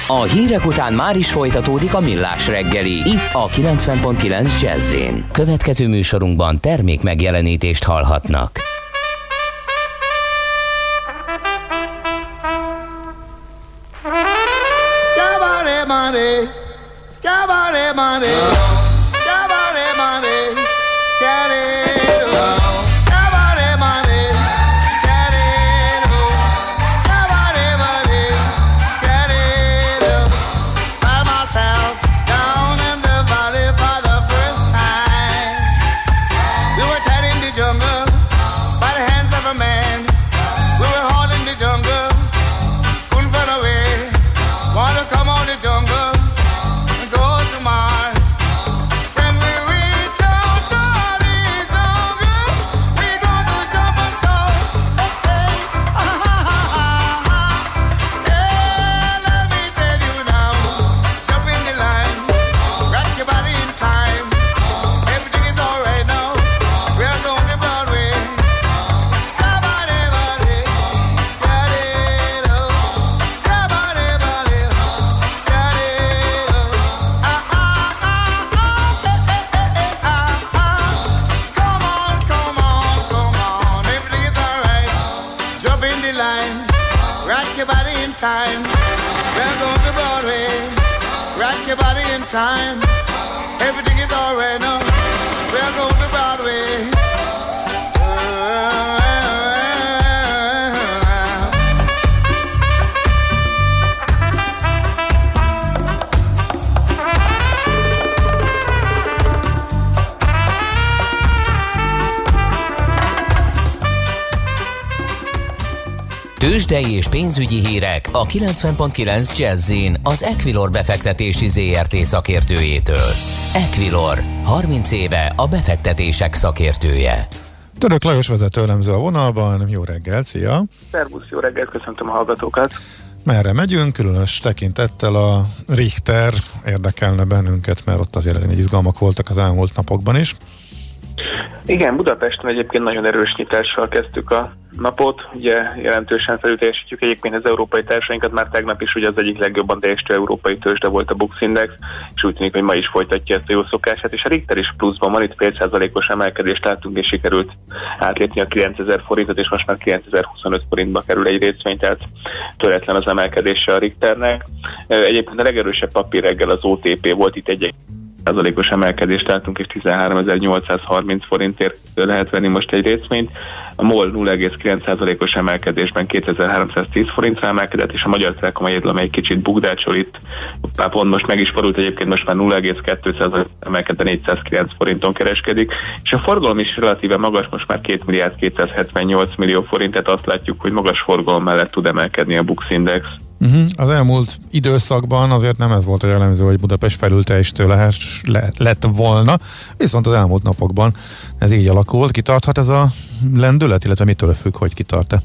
A hírek után már is folytatódik a millás reggeli. Itt a 90.9 jazz Következő műsorunkban termék megjelenítést hallhatnak. money, money, money. Tőzsdei és pénzügyi hírek a 90.9 jazz az Equilor befektetési ZRT szakértőjétől. Equilor, 30 éve a befektetések szakértője. Török Lajos vezető elemző a vonalban. Jó reggel, szia! Szervusz, jó reggelt, köszöntöm a hallgatókat! Merre megyünk? Különös tekintettel a Richter érdekelne bennünket, mert ott azért izgalmak voltak az elmúlt napokban is. Igen, Budapesten egyébként nagyon erős nyitással kezdtük a napot. Ugye jelentősen felülteljesítjük egyébként az európai társainkat, már tegnap is ugye az egyik legjobban teljesítő európai tőzsde volt a Bux Index, és úgy tűnik, hogy ma is folytatja ezt a jó szokását, és a Richter is pluszban van, itt fél százalékos emelkedést láttunk, és sikerült átlépni a 9000 forintot, és most már 9025 forintba kerül egy részvény, tehát töretlen az emelkedése a Richternek. Egyébként a legerősebb papír reggel az OTP volt, itt egy százalékos emelkedést látunk, és 13.830 forintért lehet venni most egy részvényt. A MOL 0,9%-os emelkedésben 2310 forintra emelkedett, és a Magyar Telekom egyedül, amely kicsit bugdácsol itt, pont most meg is fordult egyébként, most már 0,2% emelkedve 409 forinton kereskedik, és a forgalom is relatíve magas, most már 2 milliárd 278 millió forint, tehát azt látjuk, hogy magas forgalom mellett tud emelkedni a Bux Index. Uh-huh. Az elmúlt időszakban azért nem ez volt a jellemző, hogy Budapest felülteljesítő lehet, le, lett volna, viszont az elmúlt napokban ez így alakult. Kitarthat ez a lendület, illetve mitől függ, hogy kitart-e?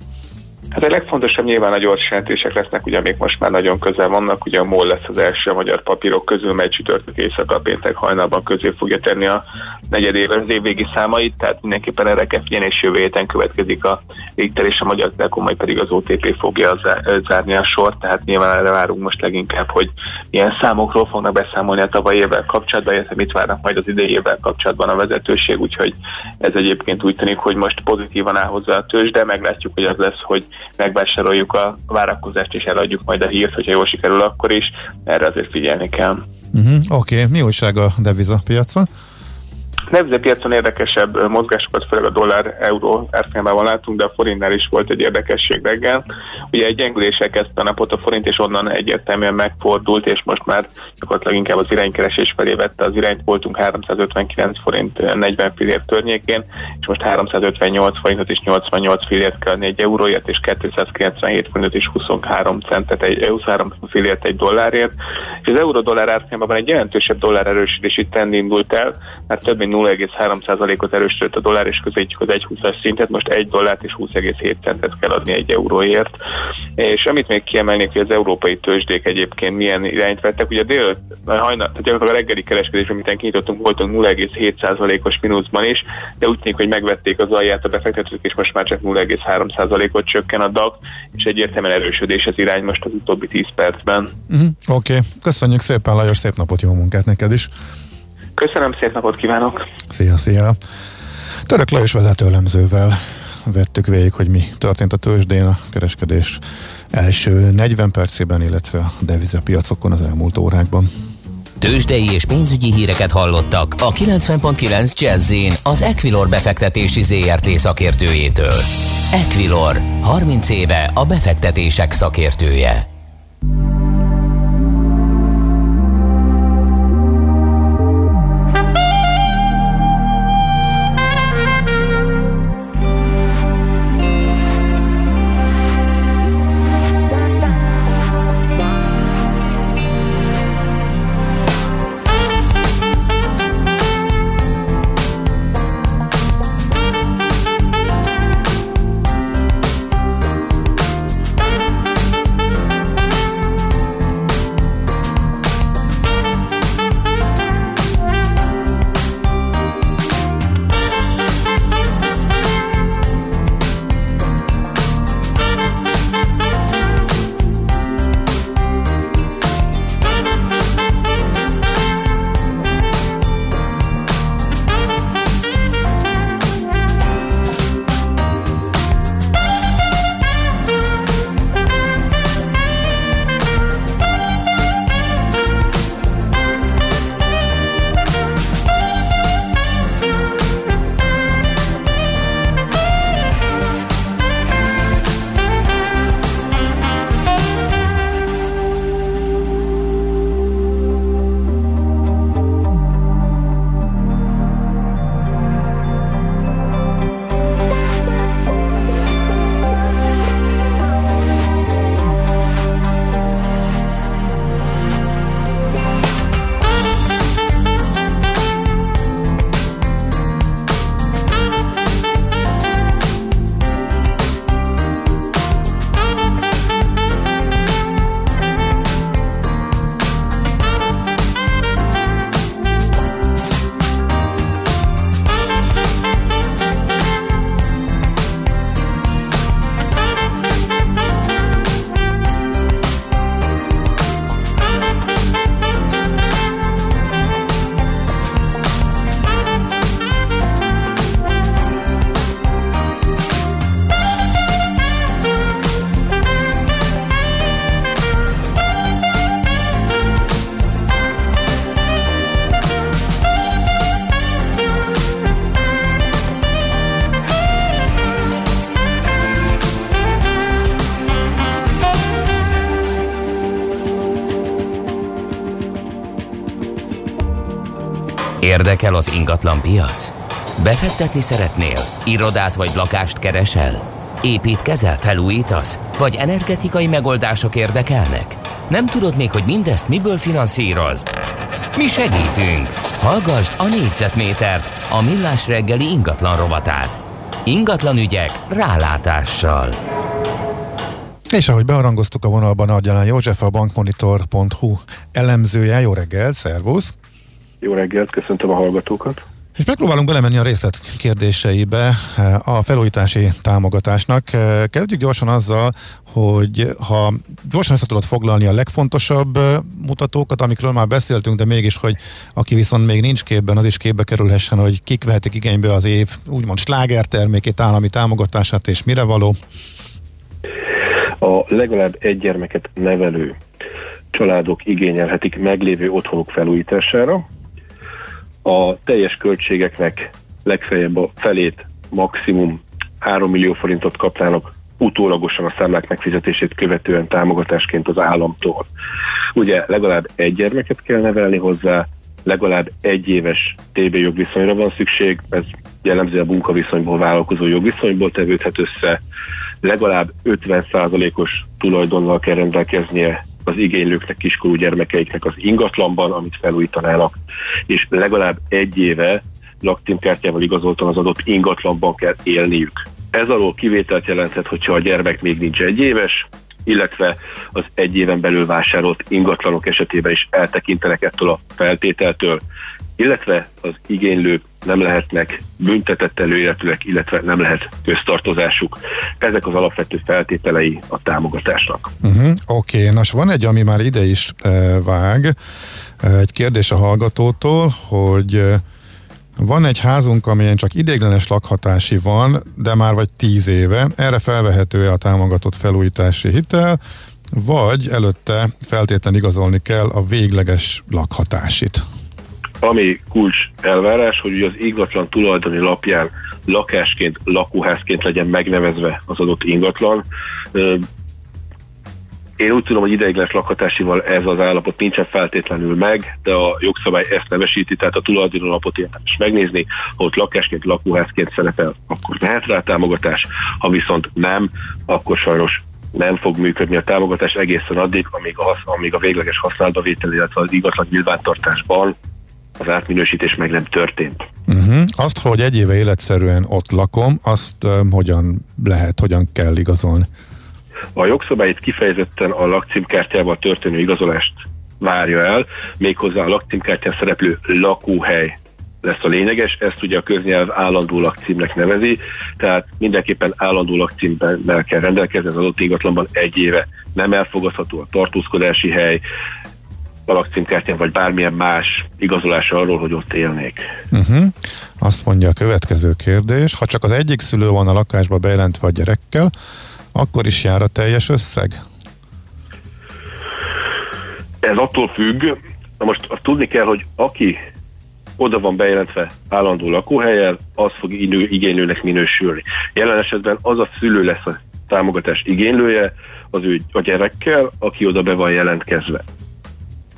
Hát a legfontosabb nyilván a gyors jelentések lesznek, ugye még most már nagyon közel vannak, ugye a MOL lesz az első a magyar papírok közül, mely csütörtök éjszaka péntek hajnalban közé fogja tenni a negyed év, az évvégi számait, tehát mindenképpen erre kell figyelni, és jövő héten következik a Richter és a Magyar Telekom, majd pedig az OTP fogja zárni a sort, tehát nyilván erre várunk most leginkább, hogy milyen számokról fognak beszámolni a tavalyi évvel kapcsolatban, illetve mit várnak majd az idei évvel kapcsolatban a vezetőség, úgyhogy ez egyébként úgy tűnik, hogy most pozitívan áll hozzá a tőzs, de meglátjuk, hogy az lesz, hogy megvásároljuk a várakozást és eladjuk majd a hírt, hogyha jól sikerül akkor is, erre azért figyelni kell. Uh-huh, Oké, okay. mi újság a devizapiacon? piacon érdekesebb mozgásokat, főleg a dollár-euró árfolyamában látunk, de a forintnál is volt egy érdekesség reggel. Ugye egy gyengüléssel kezdte a napot a forint, és onnan egyértelműen megfordult, és most már gyakorlatilag inkább az iránykeresés felé vette az irányt. Voltunk 359 forint 40 fillért környékén, és most 358 forintot és 88 fillért kell adni egy euróért, és 297 forintot és 23 centet egy 23 fillért egy dollárért. És az euró-dollár árfolyamában egy jelentősebb dollár erősítési trend indult el, mert több mint 0,3%-ot erősödött a dollár, és közelítjük az 1,20-as szintet, most 1 dollárt és 20,7 centet kell adni egy euróért. És amit még kiemelnék, hogy az európai tőzsdék egyébként milyen irányt vettek, ugye dél, hajna, tehát a reggeli kereskedés, amit kinyitottunk, voltunk 0,7%-os mínuszban is, de úgy tűnik, hogy megvették az alját a befektetők, és most már csak 0,3%-ot csökken a DAX, és egyértelműen erősödés az irány most az utóbbi 10 percben. Uh-huh. Oké, okay. köszönjük szépen, Lajos, szép napot, jó munkát neked is! Köszönöm, szép napot kívánok! Szia, szia! Török Lajos vezetőlemzővel vettük végig, hogy mi történt a tőzsdén a kereskedés első 40 percében, illetve a devizapiacokon az elmúlt órákban. Tőzsdei és pénzügyi híreket hallottak a 90.9 jazz az Equilor befektetési ZRT szakértőjétől. Equilor, 30 éve a befektetések szakértője. Ingatlan piac? Befektetni szeretnél? Irodát vagy lakást keresel? Építkezel, felújítasz? Vagy energetikai megoldások érdekelnek? Nem tudod még, hogy mindezt miből finanszírozd? Mi segítünk! Hallgassd a négyzetmétert, a millás reggeli ingatlan rovatát. Ingatlan ügyek rálátással. És ahogy bearangoztuk a vonalban Argyalán József, a bankmonitor.hu elemzője. Jó reggel, szervusz! Jó reggelt, köszöntöm a hallgatókat! És megpróbálunk belemenni a részlet kérdéseibe a felújítási támogatásnak. Kezdjük gyorsan azzal, hogy ha gyorsan össze tudod foglalni a legfontosabb mutatókat, amikről már beszéltünk, de mégis, hogy aki viszont még nincs képben, az is képbe kerülhessen, hogy kik vehetik igénybe az év úgymond slágertermékét, állami támogatását és mire való. A legalább egy gyermeket nevelő családok igényelhetik meglévő otthonuk felújítására, a teljes költségeknek legfeljebb a felét maximum 3 millió forintot kapnának utólagosan a számlák megfizetését követően támogatásként az államtól. Ugye legalább egy gyermeket kell nevelni hozzá, legalább egy éves TB jogviszonyra van szükség, ez jellemző a munkaviszonyból, vállalkozó jogviszonyból tevődhet össze, legalább 50%-os tulajdonnal kell rendelkeznie az igénylőknek, kiskorú gyermekeiknek az ingatlanban, amit felújítanának, és legalább egy éve lakcímkártyával igazoltan az adott ingatlanban kell élniük. Ez alól kivételt jelenthet, hogyha a gyermek még nincs egy éves, illetve az egy éven belül vásárolt ingatlanok esetében is eltekintenek ettől a feltételtől, illetve az igénylők nem lehetnek büntetett előéletűek, illetve nem lehet köztartozásuk. Ezek az alapvető feltételei a támogatásnak. Uh-huh, Oké, okay. nos van egy, ami már ide is e, vág, egy kérdés a hallgatótól, hogy e, van egy házunk, amelyen csak ideiglenes lakhatási van, de már vagy tíz éve. Erre felvehető a támogatott felújítási hitel, vagy előtte feltétlen igazolni kell a végleges lakhatásit ami kulcs elvárás, hogy az ingatlan tulajdoni lapján lakásként, lakóházként legyen megnevezve az adott ingatlan. Én úgy tudom, hogy ideiglenes lakhatásival ez az állapot nincsen feltétlenül meg, de a jogszabály ezt nevesíti, tehát a tulajdoni alapot érdemes megnézni, ha ott lakásként, lakóházként szerepel, akkor lehet rá támogatás, ha viszont nem, akkor sajnos nem fog működni a támogatás egészen addig, amíg, az, amíg a végleges használatba vétel, illetve az ingatlan nyilvántartásban az átminősítés meg nem történt. Uh-huh. Azt, hogy egy éve életszerűen ott lakom, azt um, hogyan lehet, hogyan kell igazolni? A jogszabály kifejezetten a lakcímkártyával történő igazolást várja el, méghozzá a lakcímkártyán szereplő lakóhely lesz a lényeges, ezt ugye a köznyelv állandó lakcímnek nevezi, tehát mindenképpen állandó lakcímmel kell rendelkezni az adott ingatlanban egy éve. Nem elfogadható a tartózkodási hely, a lakcímkártyán, vagy bármilyen más igazolása arról, hogy ott élnék. Uh-huh. Azt mondja a következő kérdés, ha csak az egyik szülő van a lakásba bejelentve a gyerekkel, akkor is jár a teljes összeg? Ez attól függ, na most azt tudni kell, hogy aki oda van bejelentve állandó lakóhelyel, az fog igénylőnek minősülni. Jelen esetben az a szülő lesz a támogatás igénylője, az ő a gyerekkel, aki oda be van jelentkezve.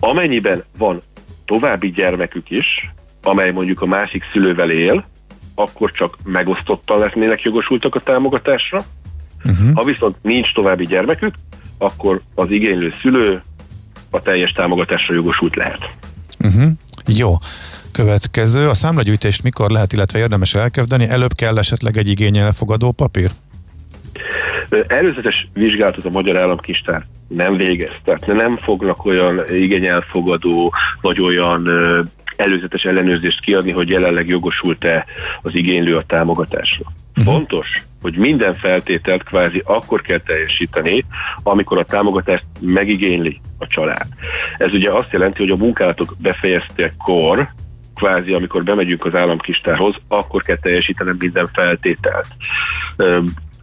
Amennyiben van további gyermekük is, amely mondjuk a másik szülővel él, akkor csak megosztottan lesznének jogosultak a támogatásra. Uh-huh. Ha viszont nincs további gyermekük, akkor az igénylő szülő a teljes támogatásra jogosult lehet. Uh-huh. Jó. Következő, a számlagyűjtést mikor lehet, illetve érdemes elkezdeni? Előbb kell esetleg egy igényelfogadó papír? Előzetes vizsgálatot a Magyar Államkistár nem végez, tehát nem fognak olyan igényelfogadó, vagy olyan előzetes ellenőrzést kiadni, hogy jelenleg jogosult-e az igénylő a támogatásra. Uh-huh. Fontos, hogy minden feltételt kvázi akkor kell teljesíteni, amikor a támogatást megigényli a család. Ez ugye azt jelenti, hogy a munkálatok befejeztekor, kvázi amikor bemegyünk az államkistárhoz, akkor kell teljesítenem minden feltételt.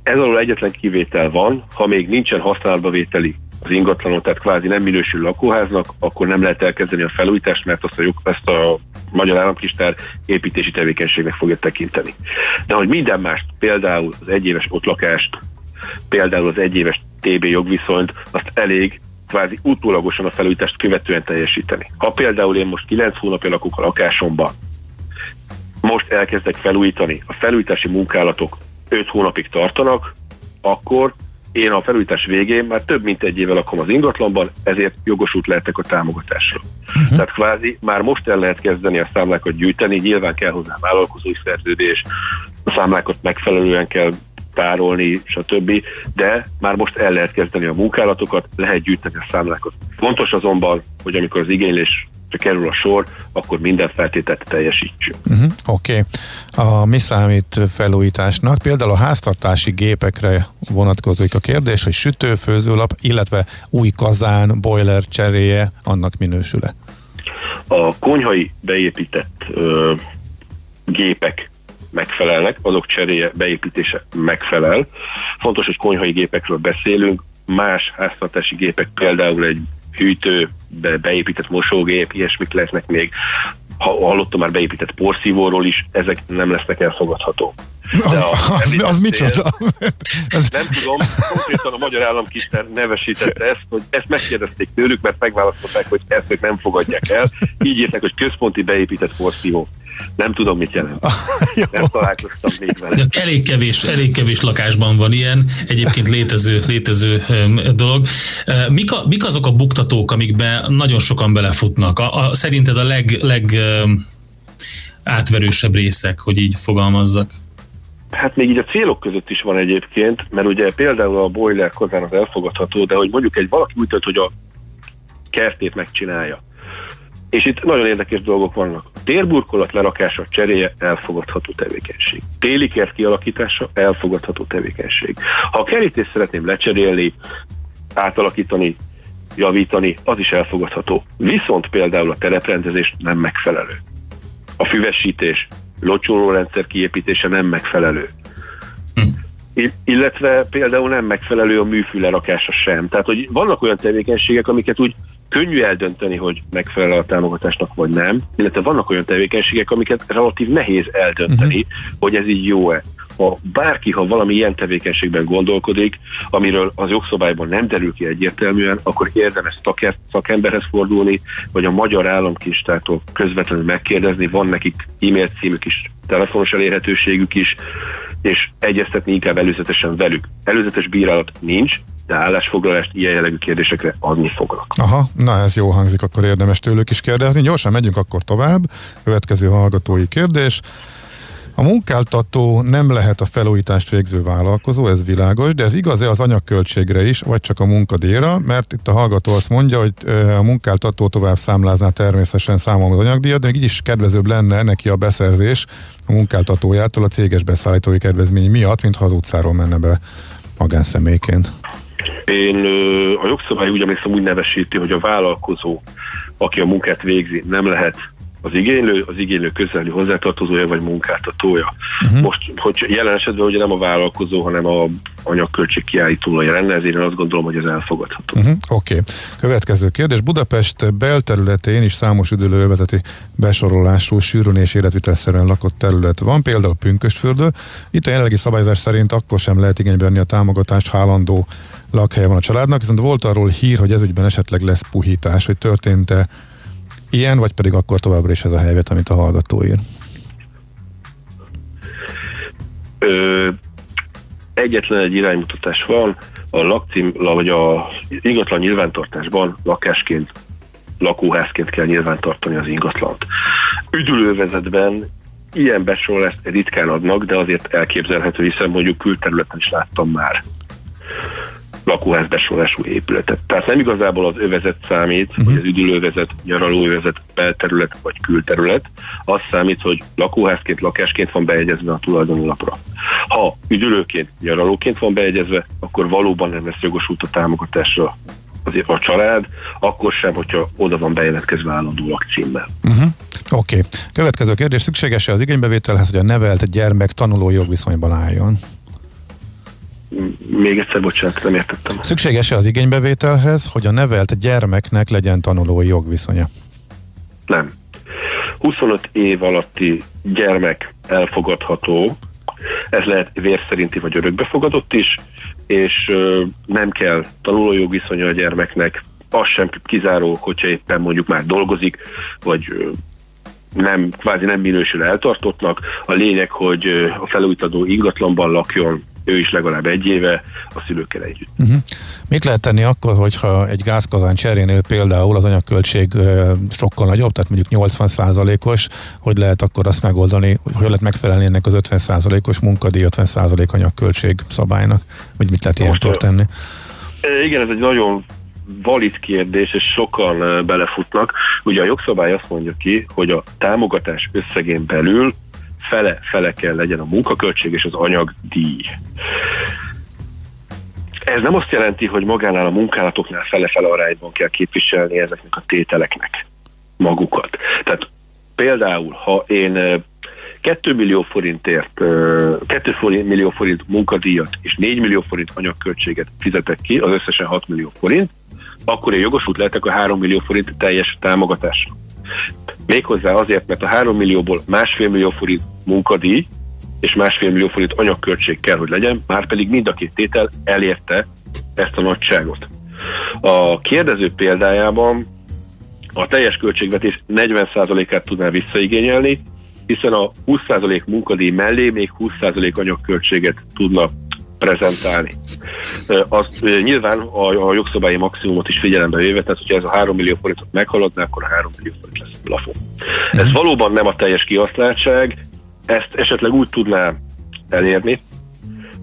Ez alól egyetlen kivétel van, ha még nincsen használatba vételi az ingatlanon, tehát kvázi nem minősül lakóháznak, akkor nem lehet elkezdeni a felújítást, mert azt a, jog, ezt a Magyar Államkistár építési tevékenységnek fogja tekinteni. De hogy minden mást, például az egyéves ott lakást, például az egyéves TB jogviszonyt, azt elég kvázi utólagosan a felújítást követően teljesíteni. Ha például én most 9 hónapja lakok a lakásomban, most elkezdek felújítani, a felújítási munkálatok 5 hónapig tartanak, akkor én a felújítás végén már több mint egy évvel lakom az ingatlanban, ezért jogosult lehetek a támogatásra. Uh-huh. Tehát kvázi már most el lehet kezdeni a számlákat gyűjteni, nyilván kell hozzá vállalkozói szerződés, a számlákat megfelelően kell tárolni, stb. De már most el lehet kezdeni a munkálatokat, lehet gyűjteni a számlákat. Fontos azonban, hogy amikor az igénylés kerül a sor, akkor minden feltételt teljesítsük. Uh-huh, Oké. Okay. A mi számít felújításnak? Például a háztartási gépekre vonatkozik a kérdés, hogy sütő, főzőlap, illetve új kazán, boiler cseréje, annak minősül-e? A konyhai beépített ö, gépek megfelelnek, azok cseréje, beépítése megfelel. Fontos, hogy konyhai gépekről beszélünk, más háztartási gépek, például egy hűtő, be, beépített mosógép, ilyesmik lesznek még. Ha hallottam már beépített porszívóról is, ezek nem lesznek elfogadható. De a, az, az, az micsoda? Nem tudom, konkrétan a Magyar Államkister nevesítette ezt, hogy ezt megkérdezték tőlük, mert megválasztották, hogy ezt ők nem fogadják el. Így írták, hogy központi beépített porszívó. Nem tudom, mit jelent. Nem találkoztam még vele. De elég kevés, elég kevés lakásban van ilyen, egyébként létező, létező dolog. Mik, a, mik azok a buktatók, amikben nagyon sokan belefutnak? A, a, szerinted a leg, leg átverősebb részek, hogy így fogalmazzak? Hát még így a célok között is van egyébként, mert ugye például a boiler kozán az elfogadható, de hogy mondjuk egy valaki úgy tört, hogy a kertét megcsinálja, és itt nagyon érdekes dolgok vannak. Térburkolat lerakása, cseréje elfogadható tevékenység. Téli kert kialakítása elfogadható tevékenység. Ha a kerítést szeretném lecserélni, átalakítani, javítani, az is elfogadható. Viszont például a tereprendezés nem megfelelő. A füvesítés, rendszer kiépítése nem megfelelő. Hm. Illetve például nem megfelelő a műfű lerakása sem. Tehát, hogy vannak olyan tevékenységek, amiket úgy könnyű eldönteni, hogy megfelel a támogatásnak vagy nem, illetve vannak olyan tevékenységek, amiket relatív nehéz eldönteni, uh-huh. hogy ez így jó-e. Ha bárki, ha valami ilyen tevékenységben gondolkodik, amiről az jogszabályban nem derül ki egyértelműen, akkor érdemes szakemberhez fordulni, vagy a magyar államkincstártól közvetlenül megkérdezni, van nekik e-mail címük is, telefonos elérhetőségük is, és egyeztetni inkább előzetesen velük. Előzetes bírálat nincs, de állásfoglalást ilyen jellegű kérdésekre adni fognak. Aha, na ez jó hangzik, akkor érdemes tőlük is kérdezni. Gyorsan megyünk akkor tovább. Következő hallgatói kérdés. A munkáltató nem lehet a felújítást végző vállalkozó, ez világos, de ez igaz-e az anyagköltségre is, vagy csak a munkadíjra, mert itt a hallgató azt mondja, hogy a munkáltató tovább számlázná természetesen számon az anyagdíjat, de még így is kedvezőbb lenne neki a beszerzés a munkáltatójától a céges beszállítói kedvezmény miatt, mint ha az utcáról menne be magánszemélyként. Én a jogszabály úgy emlékszem úgy nevesíti, hogy a vállalkozó, aki a munkát végzi, nem lehet az igénylő, az igénylő közeli hozzátartozója vagy munkáltatója. Uh-huh. Most, hogy jelen esetben ugye nem a vállalkozó, hanem a anyagköltség kiállítója lenne, ezért én azt gondolom, hogy ez elfogadható. Uh-huh. Oké. Okay. Következő kérdés. Budapest belterületén is számos üdülővezeti besorolású, sűrűn és életvitelszerűen lakott terület van, például Pünkösfürdő. Itt a jelenlegi szabályzás szerint akkor sem lehet igénybe venni a támogatást hálandó lakhelye van a családnak, viszont volt arról hír, hogy ez ügyben esetleg lesz puhítás, hogy történt-e ilyen, vagy pedig akkor továbbra is ez a helyzet, amit a hallgató ír? Ö, egyetlen egy iránymutatás van, a lakcím, vagy a ingatlan nyilvántartásban lakásként, lakóházként kell nyilvántartani az ingatlant. Üdülővezetben ilyen besorolást ritkán adnak, de azért elképzelhető, hiszen mondjuk külterületen is láttam már lakóházbesorolású épületet. Tehát nem igazából az övezet számít, uh-huh. hogy az üdülővezet, nyaralóövezet, belterület vagy külterület, az számít, hogy lakóházként, lakásként van bejegyezve a tulajdoni lapra. Ha üdülőként, nyaralóként van bejegyezve, akkor valóban nem lesz jogosult a támogatásra azért a család, akkor sem, hogyha oda van bejelentkezve állandó lakcímmel. Uh-huh. Oké. Okay. Következő kérdés. Szükséges-e az igénybevételhez, hogy a nevelt gyermek tanuló jogviszonyban álljon? Még egyszer, bocsánat, nem értettem. Szükséges-e az igénybevételhez, hogy a nevelt gyermeknek legyen tanulói jogviszonya? Nem. 25 év alatti gyermek elfogadható, ez lehet vérszerinti vagy örökbefogadott is, és nem kell tanulójogviszonya a gyermeknek, az sem kizáró, hogyha éppen mondjuk már dolgozik, vagy nem, kvázi nem minősül eltartottnak. A lényeg, hogy a felújítadó ingatlanban lakjon, ő is legalább egy éve a szülőkkel együtt. Uh-huh. Mit lehet tenni akkor, hogyha egy gázkazán cserénél például az anyagköltség sokkal nagyobb, tehát mondjuk 80%-os, hogy lehet akkor azt megoldani, hogy lehet megfelelni ennek az 50%-os munkadíj, 50% anyagköltség szabálynak, vagy mit lehet ilyenkor tenni? Igen, ez egy nagyon valid kérdés, és sokan belefutnak. Ugye a jogszabály azt mondja ki, hogy a támogatás összegén belül fele-fele kell legyen a munkaköltség és az anyagdíj. Ez nem azt jelenti, hogy magánál a munkálatoknál fele-fele arányban kell képviselni ezeknek a tételeknek magukat. Tehát például, ha én 2 millió forintért, 2 millió forint munkadíjat és 4 millió forint anyagköltséget fizetek ki, az összesen 6 millió forint, akkor én jogosult lehetek a 3 millió forint teljes támogatásra. Méghozzá azért, mert a 3 millióból másfél millió forint munkadíj és másfél millió forint anyagköltség kell, hogy legyen, már pedig mind a két tétel elérte ezt a nagyságot. A kérdező példájában a teljes költségvetés 40%-át tudná visszaigényelni, hiszen a 20% munkadíj mellé még 20% anyagköltséget tudna prezentálni. Azt nyilván a, a jogszabályi maximumot is figyelembe véve, tehát hogyha ez a 3 millió forintot meghaladná, akkor a 3 millió forint lesz a plafon. Ez mhm. valóban nem a teljes kihasználtság, ezt esetleg úgy tudná elérni,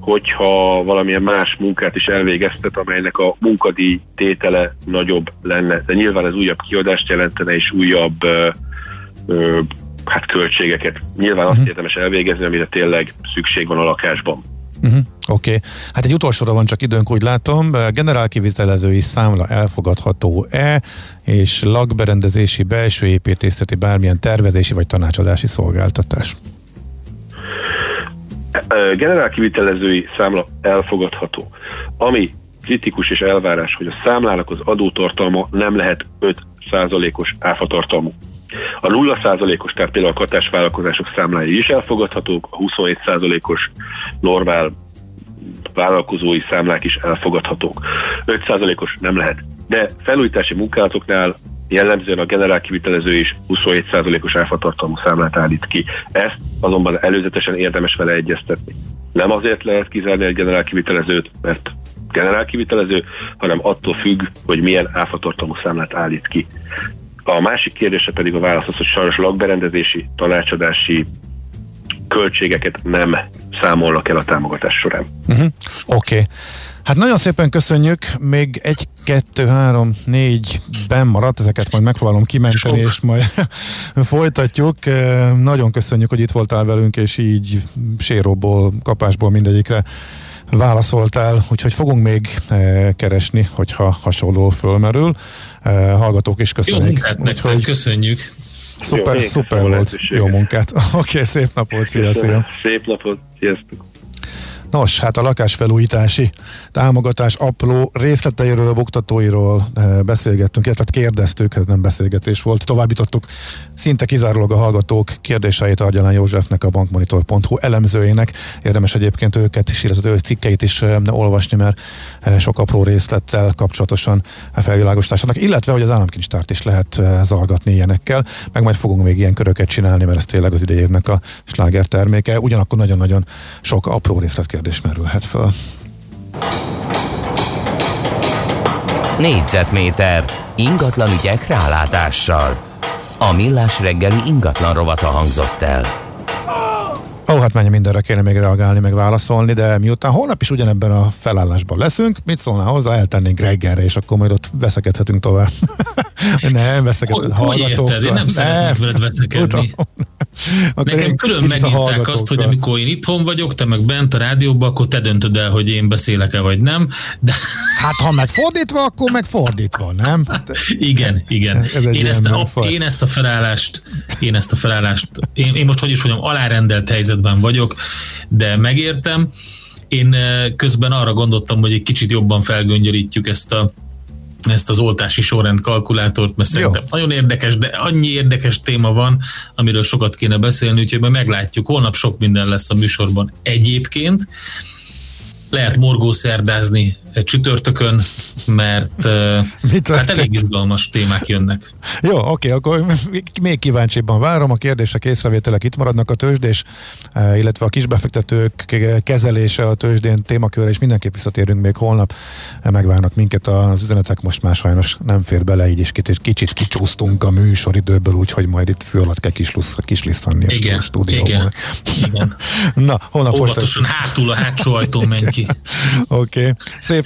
hogyha valamilyen más munkát is elvégeztet, amelynek a munkadíj tétele nagyobb lenne. De nyilván ez újabb kiadást jelentene, és újabb ö, ö, hát költségeket. Nyilván azt uh-huh. érdemes elvégezni, amire tényleg szükség van a lakásban. Uh-huh. Oké. Okay. Hát egy utolsóra van csak időnk, úgy látom. Generál kivitelezői számla elfogadható-e, és lakberendezési, belső építészeti, bármilyen tervezési vagy tanácsadási szolgáltatás? Generál kivitelezői számla elfogadható. Ami kritikus és elvárás, hogy a számlának az adótartalma nem lehet 5%-os áfatartalmú. A 0%-os, tehát például a katásvállalkozások számlái is elfogadhatók, a 27%-os normál vállalkozói számlák is elfogadhatók. 5%-os nem lehet. De felújítási munkálatoknál jellemzően a generál kivitelező is 27%-os áfatartalmú számlát állít ki. Ezt azonban előzetesen érdemes vele egyeztetni. Nem azért lehet kizárni egy generál kivitelezőt, mert generál kivitelező, hanem attól függ, hogy milyen áfatartalmú számlát állít ki. A másik kérdése pedig a válasz az, hogy sajnos lakberendezési, tanácsadási költségeket nem számolnak el a támogatás során. Uh-huh. Oké. Okay. Hát nagyon szépen köszönjük, még egy, kettő, három, négy ben maradt, ezeket majd megpróbálom kimenteni, Sok. és majd folytatjuk. Nagyon köszönjük, hogy itt voltál velünk, és így séróból, kapásból mindegyikre válaszoltál, úgyhogy fogunk még keresni, hogyha hasonló fölmerül. Hallgatók is köszönjük. Jó munkát nektek, köszönjük. Szuper, jó, szuper volt. Jó munkát. Oké, okay, szép napot, szia, szia. Szép napot, sziasztok. Nos, hát a lakásfelújítási támogatás apró részleteiről, buktatóiról eh, beszélgettünk, tehát kérdeztük, ez nem beszélgetés volt, továbbítottuk szinte kizárólag a hallgatók kérdéseit Argyalán Józsefnek, a bankmonitor.hu elemzőjének. Érdemes egyébként őket is, illetve ő cikkeit is eh, olvasni, mert eh, sok apró részlettel kapcsolatosan felvilágosításának, illetve hogy az államkincstárt is lehet zargatni ilyenekkel, meg majd fogunk még ilyen köröket csinálni, mert ez tényleg az idejévnek a sláger terméke. Ugyanakkor nagyon-nagyon sok apró részlet kérdés merülhet fel. Négyzetméter ingatlan ügyek rálátással. A millás reggeli ingatlan rovata hangzott el. Ó, hát mennyi mindenre kéne még reagálni, meg válaszolni, de miután holnap is ugyanebben a felállásban leszünk, mit szólnál hozzá, eltennénk reggelre, és akkor majd ott veszekedhetünk tovább. nem, veszekedhetünk. Hogy, érted? Én nem szeretnék veled veszekedni. Nekem külön megírták azt, hogy amikor én itthon vagyok, te meg bent a rádióban, akkor te döntöd el, hogy én beszélek-e vagy nem. De... Hát ha megfordítva, akkor megfordítva, nem? igen, igen. Én ezt, a, én ezt a felállást, én ezt a felállást, én, én most hogy is mondjam, alárendelt helyzetben vagyok, de megértem. Én eh, közben arra gondoltam, hogy egy kicsit jobban felgöngyörítjük ezt a ezt az oltási sorrend kalkulátort, mert szerintem Jó. nagyon érdekes, de annyi érdekes téma van, amiről sokat kéne beszélni, úgyhogy majd meglátjuk. Holnap sok minden lesz a műsorban egyébként. Lehet morgószerdázni csütörtökön, mert hát elég izgalmas témák jönnek. Jó, oké, akkor még kíváncsibban várom, a kérdések, észrevételek itt maradnak a tőzsdés, illetve a kisbefektetők kezelése a tőzsdén témakörre, és mindenképp visszatérünk még holnap, megvárnak minket az üzenetek, most már sajnos nem fér bele, így is kicsit, kicsit kicsúsztunk a műsoridőből, úgyhogy majd itt fő alatt kell kislisszanni a igen, stúdióból. Igen, igen. Na, holnap Óvatosan hátul a hátsó ajtón menj ki. Oké, okay. szép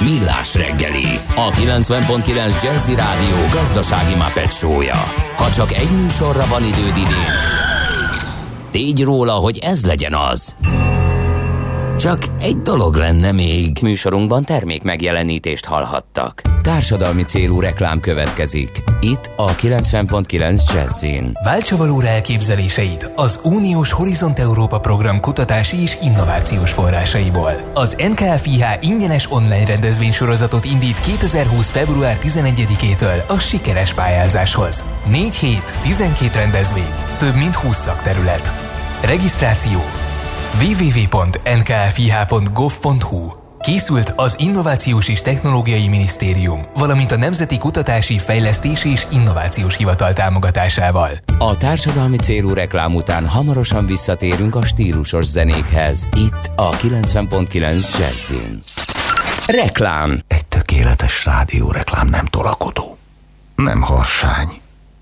Millás reggeli, a 90.9 Jazzy Rádió gazdasági mapetsója. Ha csak egy műsorra van időd idén, tégy róla, hogy ez legyen az. Csak egy dolog lenne még. Műsorunkban termék megjelenítést hallhattak. Társadalmi célú reklám következik. Itt a 90.9 Jazzin. Váltsa valóra elképzeléseit az Uniós Horizont Európa program kutatási és innovációs forrásaiból. Az NKFIH ingyenes online rendezvénysorozatot indít 2020. február 11-től a sikeres pályázáshoz. 4 hét, 12 rendezvény, több mint 20 szakterület. Regisztráció www.nkfih.gov.hu Készült az Innovációs és Technológiai Minisztérium, valamint a Nemzeti Kutatási, Fejlesztési és Innovációs Hivatal támogatásával. A társadalmi célú reklám után hamarosan visszatérünk a stílusos zenékhez. Itt a 90.9 Jazzin. Reklám Egy tökéletes rádióreklám nem tolakodó. Nem harsány.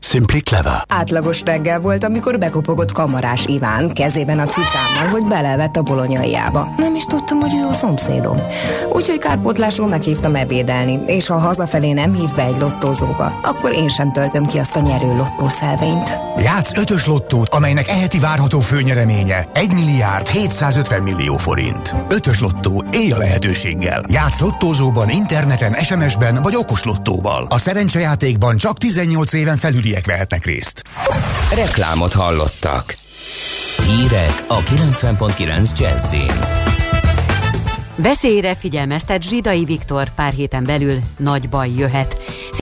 Simply clever. Átlagos reggel volt, amikor bekopogott kamarás Iván kezében a cicámmal, hogy belevett a bolonyaiába. Nem is tudtam, hogy ő a szomszédom. Úgyhogy kárpótlásról meghívtam ebédelni, és ha hazafelé nem hív be egy lottózóba, akkor én sem töltöm ki azt a nyerő lottószelvényt. Játsz ötös lottót, amelynek eheti várható főnyereménye 1 milliárd 750 millió forint. Ötös lottó, élj a lehetőséggel. Játsz lottózóban, interneten, SMS-ben vagy okos lottóval. A szerencsejátékban csak 18 éven felüliek vehetnek részt. Reklámot hallottak. Hírek a 90.9 Jazzin. Veszélyre figyelmeztet Zsidai Viktor pár héten belül nagy baj jöhet.